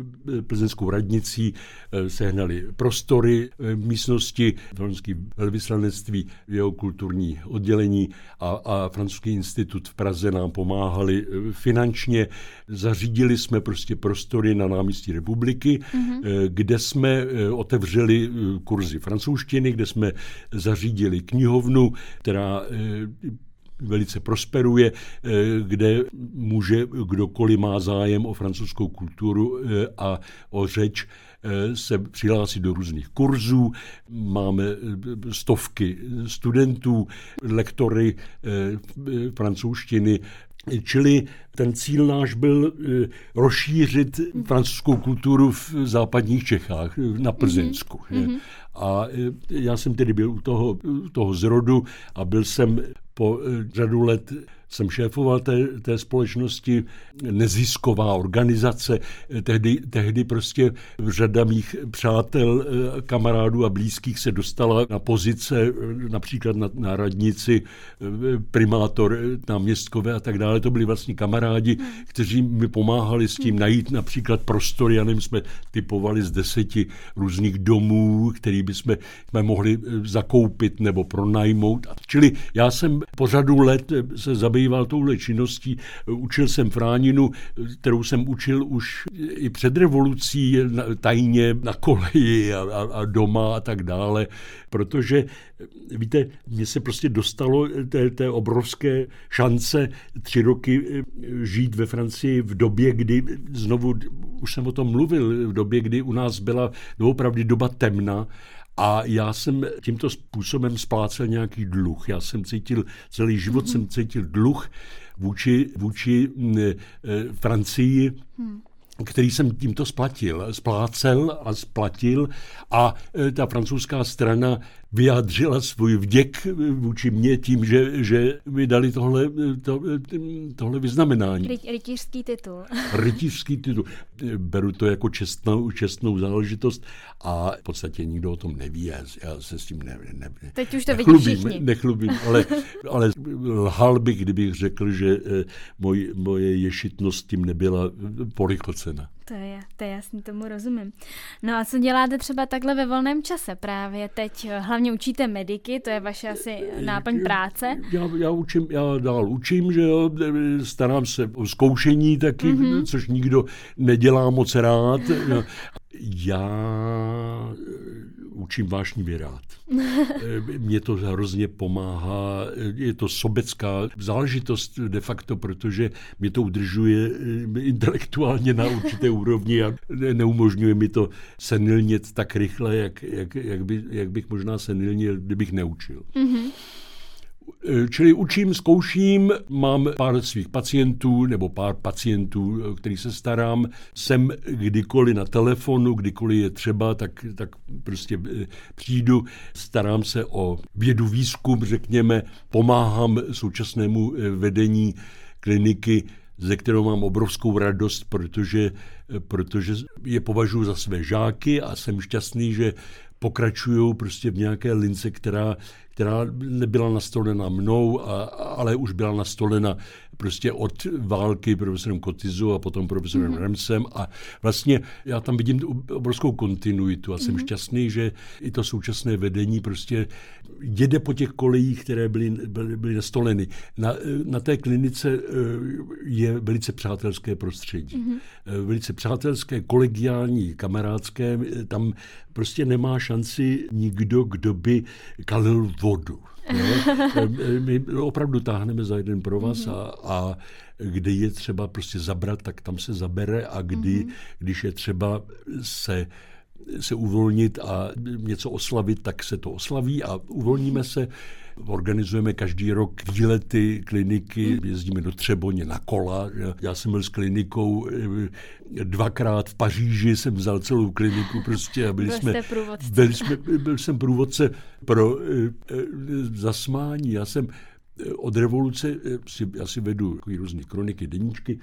S2: plzeňskou radnicí eh, sehnali prostory eh, místnosti, francouzský velvyslanectví, jeho kulturní oddělení a, a francouzský institut v Praze nám pomáhali eh, finančně. Zařídili jsme prostě prostory na náměstí republiky, mm-hmm. kde jsme otevřeli kurzy francouzštiny, kde jsme zařídili zřídili knihovnu, která eh, velice prosperuje, eh, kde může kdokoliv má zájem o francouzskou kulturu eh, a o řeč se přihlásit do různých kurzů. Máme stovky studentů, lektory francouzštiny, Čili ten cíl náš byl rozšířit francouzskou kulturu v západních Čechách, na Plzeňsku. Mm-hmm. A e, já jsem tedy byl u toho, u toho zrodu a byl jsem po e, řadu let jsem šéfoval té, té společnosti, nezisková organizace. Tehdy, tehdy prostě řada mých přátel, eh, kamarádů a blízkých se dostala na pozice, eh, například na, na radnici, eh, primátor na městkové a tak dále. To byli vlastně kamarádi, kteří mi pomáhali s tím najít například prostory, já nevím, jsme typovali z deseti různých domů, který bychom jsme mohli zakoupit nebo pronajmout. Čili já jsem po řadu let se zabýval zabýval touhle činností. Učil jsem fráninu, kterou jsem učil už i před revolucí tajně na koleji a, a, a doma a tak dále, protože víte, mně se prostě dostalo té, té obrovské šance tři roky žít ve Francii v době, kdy znovu, už jsem o tom mluvil, v době, kdy u nás byla doopravdy doba temna a já jsem tímto způsobem splácel nějaký dluh. Já jsem cítil, celý život mm-hmm. jsem cítil dluh vůči, vůči e, Francii. Hmm který jsem tímto splatil, splácel a splatil a e, ta francouzská strana vyjádřila svůj vděk vůči mně tím, že, že mi dali tohle, to, tohle vyznamenání.
S1: Rytířský titul.
S2: Rytířský titul. Beru to jako čestnou, čestnou záležitost a v podstatě nikdo o tom neví. Já, já se s tím ne, ne,
S1: Teď už to vidí všichni.
S2: Nechlubím, ale, ale lhal bych, kdybych řekl, že eh, moj, moje ješitnost tím nebyla porychlocena.
S1: To je, to je jasný, tomu rozumím. No a co děláte třeba takhle ve volném čase právě teď? Hlavně učíte mediky, to je vaše asi náplň práce.
S2: Já, já, učím, já dál učím, že jo, starám se o zkoušení taky, mm-hmm. což nikdo nedělá moc rád. Já učím vášnivě rád. Mně to hrozně pomáhá. Je to sobecká záležitost de facto, protože mě to udržuje intelektuálně na určité úrovni a neumožňuje mi to senilnět tak rychle, jak, jak, jak, by, jak bych možná senilnil, kdybych neučil. Mm-hmm. Eh, čili učím, zkouším, mám pár svých pacientů nebo pár pacientů, eh, který se starám. Jsem kdykoliv na telefonu, kdykoliv je třeba, tak, tak prostě eh, přijdu, starám se o vědu, výzkum, řekněme, pomáhám současnému vedení kliniky ze kterou mám obrovskou radost, protože, protože je považuji za své žáky a jsem šťastný, že pokračují prostě v nějaké lince, která, která nebyla nastolena mnou, a, ale už byla nastolena prostě od války profesorem Kotizu a potom profesorem mm-hmm. Remsem a vlastně já tam vidím obrovskou kontinuitu a jsem mm-hmm. šťastný, že i to současné vedení prostě jede po těch kolejích, které byly, byly, byly nastoleny. Na, na té klinice eh, je velice přátelské prostředí. Mm-hmm. Velice přátelské, kolegiální, kamarádské. Tam prostě nemá šanci nikdo, kdo by kalil vodu. No, my opravdu táhneme za jeden provaz mm-hmm. a, a kde je třeba prostě zabrat, tak tam se zabere a kdy, mm-hmm. když je třeba se se uvolnit a něco oslavit, tak se to oslaví a uvolníme se. Organizujeme každý rok výlety, kliniky, jezdíme do Třeboně na kola. Já jsem byl s klinikou eh, dvakrát v Paříži, jsem vzal celou kliniku prostě a byli byl jsme, byli jsme, byl jsem průvodce pro e, e, zasmání. Já jsem od revoluce, si, já si vedu různé kroniky, deníčky,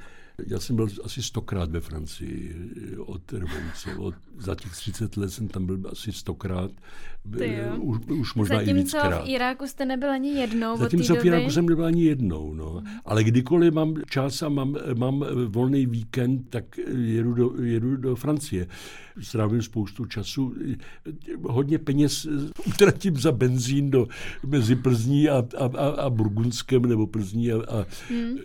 S2: já jsem byl asi stokrát ve Francii od revoluce. Od, za těch 30 let jsem tam byl asi stokrát. Už, už možná
S1: Zatímco
S2: i víckrát.
S1: v Iráku jste nebyl ani jednou
S2: Zatímco v Iráku jsem nebyl ani jednou. No. Ale kdykoliv mám čas a mám, mám volný víkend, tak jedu do, jedu do Francie. Strávím spoustu času. Hodně peněz utratím za benzín do, mezi Plzní a, a, a, a Burgundskem nebo Plzní a, a hmm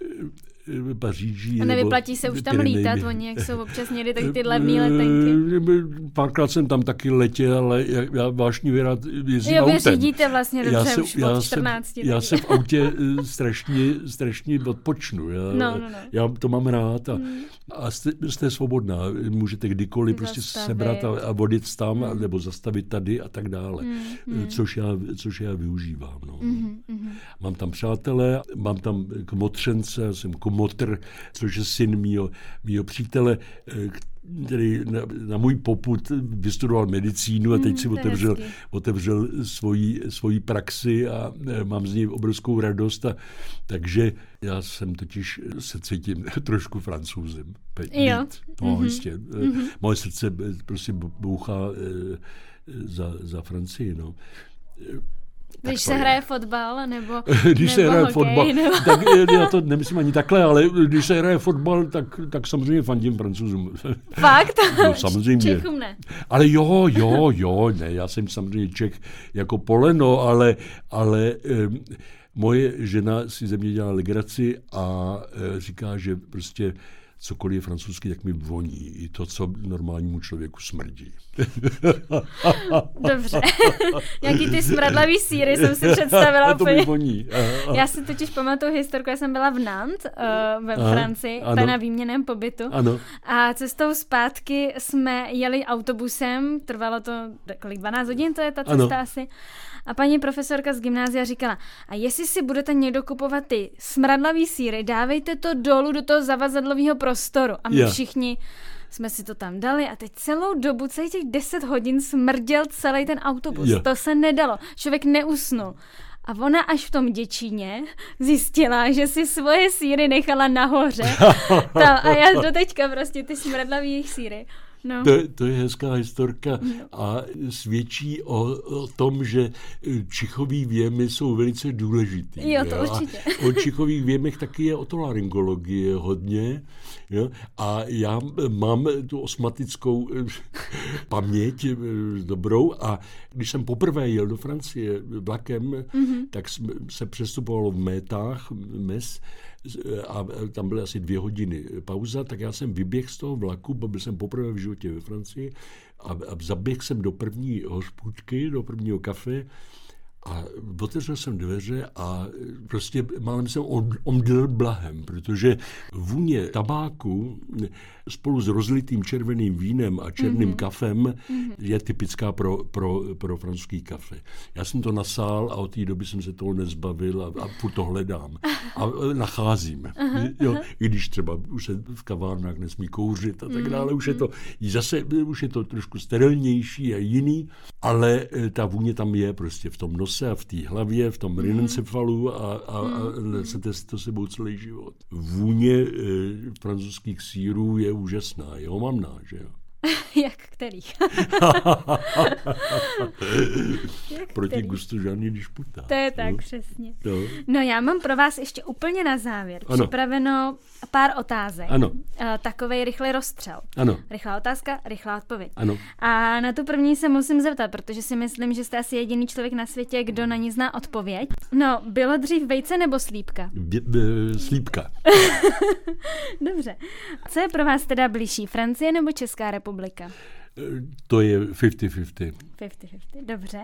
S2: Paříží.
S1: A nevyplatí se už tam lítat, oni jak jsou občas někdy tak ty levné letenky.
S2: Eh, párkrát jsem tam taky letěl, ale já vážně rád jezdím
S1: jo,
S2: autem.
S1: vy řídíte vlastně dobře já se, už já od 14.
S2: Se, já se v autě eh, strašně, strašně odpočnu. Já,
S1: no, no, no.
S2: já to mám rád a, hmm. a jste, jste svobodná. Můžete kdykoliv prostě sebrat a, a vodit tam, hmm. nebo zastavit tady a tak dále. Hmm. hmm. Což, já, což já využívám. No. Hmm. Hmm. Mám tam přátelé, mám tam kmotřence, jsem kom Motr, což je syn mýho, mýho přítele, eh, který na, na můj poput vystudoval medicínu a teď hmm, si otevřel, otevřel svoji, svoji praxi a eh, mám z něj obrovskou radost. A, takže já jsem totiž se cítím trošku francouzem.
S1: Jo.
S2: No, mm-hmm. jistě. Mm-hmm. Moje srdce prostě bouchá za, za Francii. No.
S1: Když se hraje fotbal, nebo
S2: Když
S1: nebo
S2: se hraje
S1: hokej,
S2: fotbal,
S1: nebo...
S2: tak já to nemyslím ani takhle, ale když se hraje fotbal, tak, tak samozřejmě fandím francouzům.
S1: Fakt?
S2: No, samozřejmě.
S1: Čechům ne.
S2: Ale jo, jo, jo, ne, já jsem samozřejmě Čech jako poleno, ale, ale Moje žena si ze mě dělá legraci a e, říká, že prostě cokoliv je francouzský, tak mi voní. I to, co normálnímu člověku smrdí.
S1: Dobře. Nějaký ty smradlavý síry jsem si představila.
S2: to mi voní.
S1: Já si totiž pamatuju historku, já jsem byla v Nantes uh, ve Aha, Francii, ano. na výměném pobytu.
S2: Ano.
S1: A cestou zpátky jsme jeli autobusem, trvalo to kolik, 12 hodin, to je ta cesta ano. asi. A paní profesorka z gymnázia říkala, a jestli si budete někdo kupovat ty smradlavý síry, dávejte to dolů do toho zavazadlového prostoru. A my yeah. všichni jsme si to tam dali a teď celou dobu, celých těch 10 hodin smrděl celý ten autobus. Yeah. To se nedalo. Člověk neusnul. A ona až v tom děčíně zjistila, že si svoje síry nechala nahoře. Ta, a já do teďka prostě ty smradlavý síry
S2: No. To, to je hezká historka no. a svědčí o, o tom, že čichový věmy jsou velice důležitý.
S1: Jo, to jo? určitě.
S2: A o čichových věmech taky je otolaryngologie hodně. Jo? A já mám tu osmatickou eh, paměť eh, dobrou a když jsem poprvé jel do Francie vlakem, mm-hmm. tak se přestupovalo v métách, mes, a tam byly asi dvě hodiny pauza, tak já jsem vyběhl z toho vlaku, byl jsem poprvé v životě ve Francii a, a zaběhl jsem do první hospůdky, do prvního kafe a otevřel jsem dveře a prostě málem jsem omdl blahem, protože vůně tabáku spolu s rozlitým červeným vínem a černým mm-hmm. kafem mm-hmm. je typická pro, pro, pro francouzský kafe. Já jsem to nasál a od té doby jsem se toho nezbavil a, a furt to hledám. A nacházím. Jo, I když třeba už se v kavárnách nesmí kouřit a tak dále, už je to zase už je to trošku sterilnější a jiný, ale e, ta vůně tam je prostě v tom nose a v té hlavě, v tom rinencefalu a, a, a nesete si to sebou celý život. Vůně e, francouzských sírů je úžasná, je omamná, že jo.
S1: Jak kterých?
S2: Jak Proti kterých? gustu žádný dišputa.
S1: To je tak, no? přesně. No. no já mám pro vás ještě úplně na závěr ano. připraveno pár otázek.
S2: Ano. Uh,
S1: takovej rychlý rozstřel.
S2: Ano.
S1: Rychlá otázka, rychlá odpověď.
S2: Ano.
S1: A na tu první se musím zeptat, protože si myslím, že jste asi jediný člověk na světě, kdo na ní zná odpověď. No, bylo dřív vejce nebo slípka?
S2: Bě, bě, slípka.
S1: Dobře. Co je pro vás teda blížší, Francie nebo Česká republika?
S2: To je 50-50.
S1: 50-50, dobře.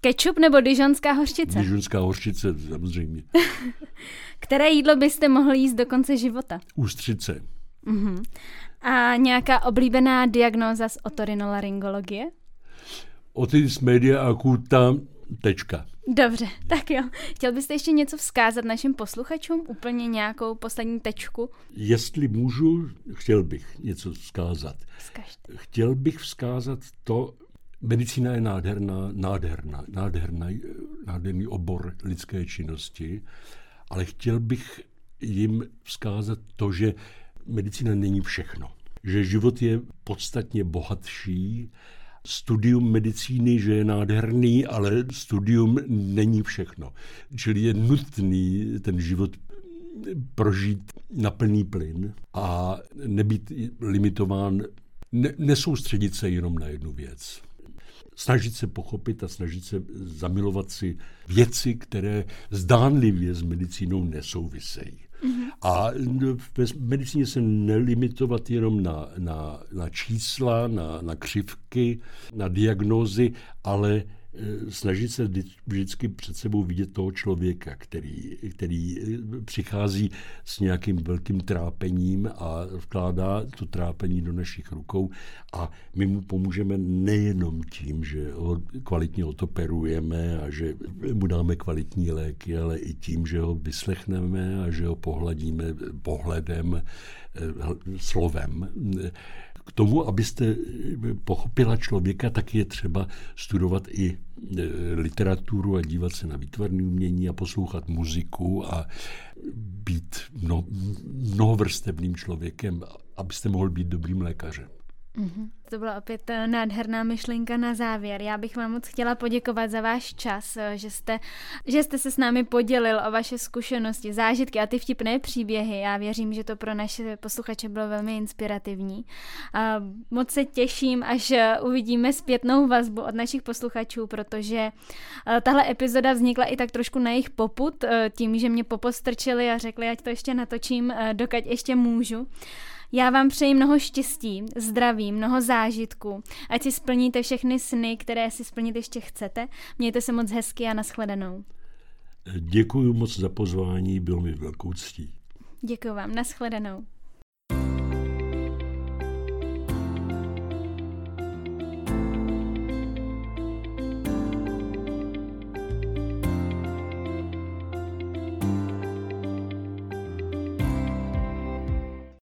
S1: Kečup nebo dižonská hořčice?
S2: Dižonská hořčice, samozřejmě.
S1: Které jídlo byste mohli jíst do konce života?
S2: Ústřice.
S1: Uh-huh. A nějaká oblíbená diagnóza z otorinolaryngologie?
S2: Otis media acuta, tečka.
S1: Dobře, tak jo. Chtěl byste ještě něco vzkázat našim posluchačům? Úplně nějakou poslední tečku?
S2: Jestli můžu, chtěl bych něco vzkázat.
S1: Vzkažte.
S2: Chtěl bych vzkázat to, medicína je nádherná, nádherná, nádherná, nádherný obor lidské činnosti, ale chtěl bych jim vzkázat to, že medicína není všechno. Že život je podstatně bohatší, studium medicíny, že je nádherný, ale studium není všechno. Čili je nutný ten život prožít na plný plyn a nebýt limitován, ne, nesoustředit se jenom na jednu věc. Snažit se pochopit a snažit se zamilovat si věci, které zdánlivě s medicínou nesouvisejí. Mm-hmm. A v medicíně se nelimitovat jenom na, na, na čísla, na, na křivky, na diagnózy, ale snažit se vždycky před sebou vidět toho člověka, který, který eh, přichází s nějakým velkým trápením a vkládá to trápení do našich rukou. A my mu pomůžeme nejenom tím, že ho kvalitně otoperujeme a že mu dáme kvalitní léky, ale i tím, že ho vyslechneme a že ho pohladíme pohledem, eh, slovem k tomu, abyste pochopila člověka, tak je třeba studovat i e, literaturu a dívat se na výtvarné umění a poslouchat muziku a být mno, mnohovrstevným člověkem, abyste mohl být dobrým lékařem.
S1: Mm-hmm. To byla opět eh, nádherná myšlenka na závěr. Já bych vám moc chtěla poděkovat za váš čas, eh, že jste, že jste se s námi podělil o vaše zkušenosti, zážitky a ty vtipné příběhy. Já věřím, že to pro naše posluchače bylo velmi inspirativní. A moc se těším, až eh, uvidíme zpětnou vazbu od našich posluchačů, protože tahle epizoda vznikla i tak trošku na jejich poput, tím, že mě popostrčili a řekli, ať to ještě natočím, dokud ještě můžu. Já vám přeji mnoho štěstí, zdraví, mnoho zážitků, ať si splníte všechny sny, které si splnit ještě chcete. Mějte se moc hezky a nashledanou.
S2: Děkuji moc za pozvání, bylo mi velkou ctí.
S1: Děkuji vám, nashledanou.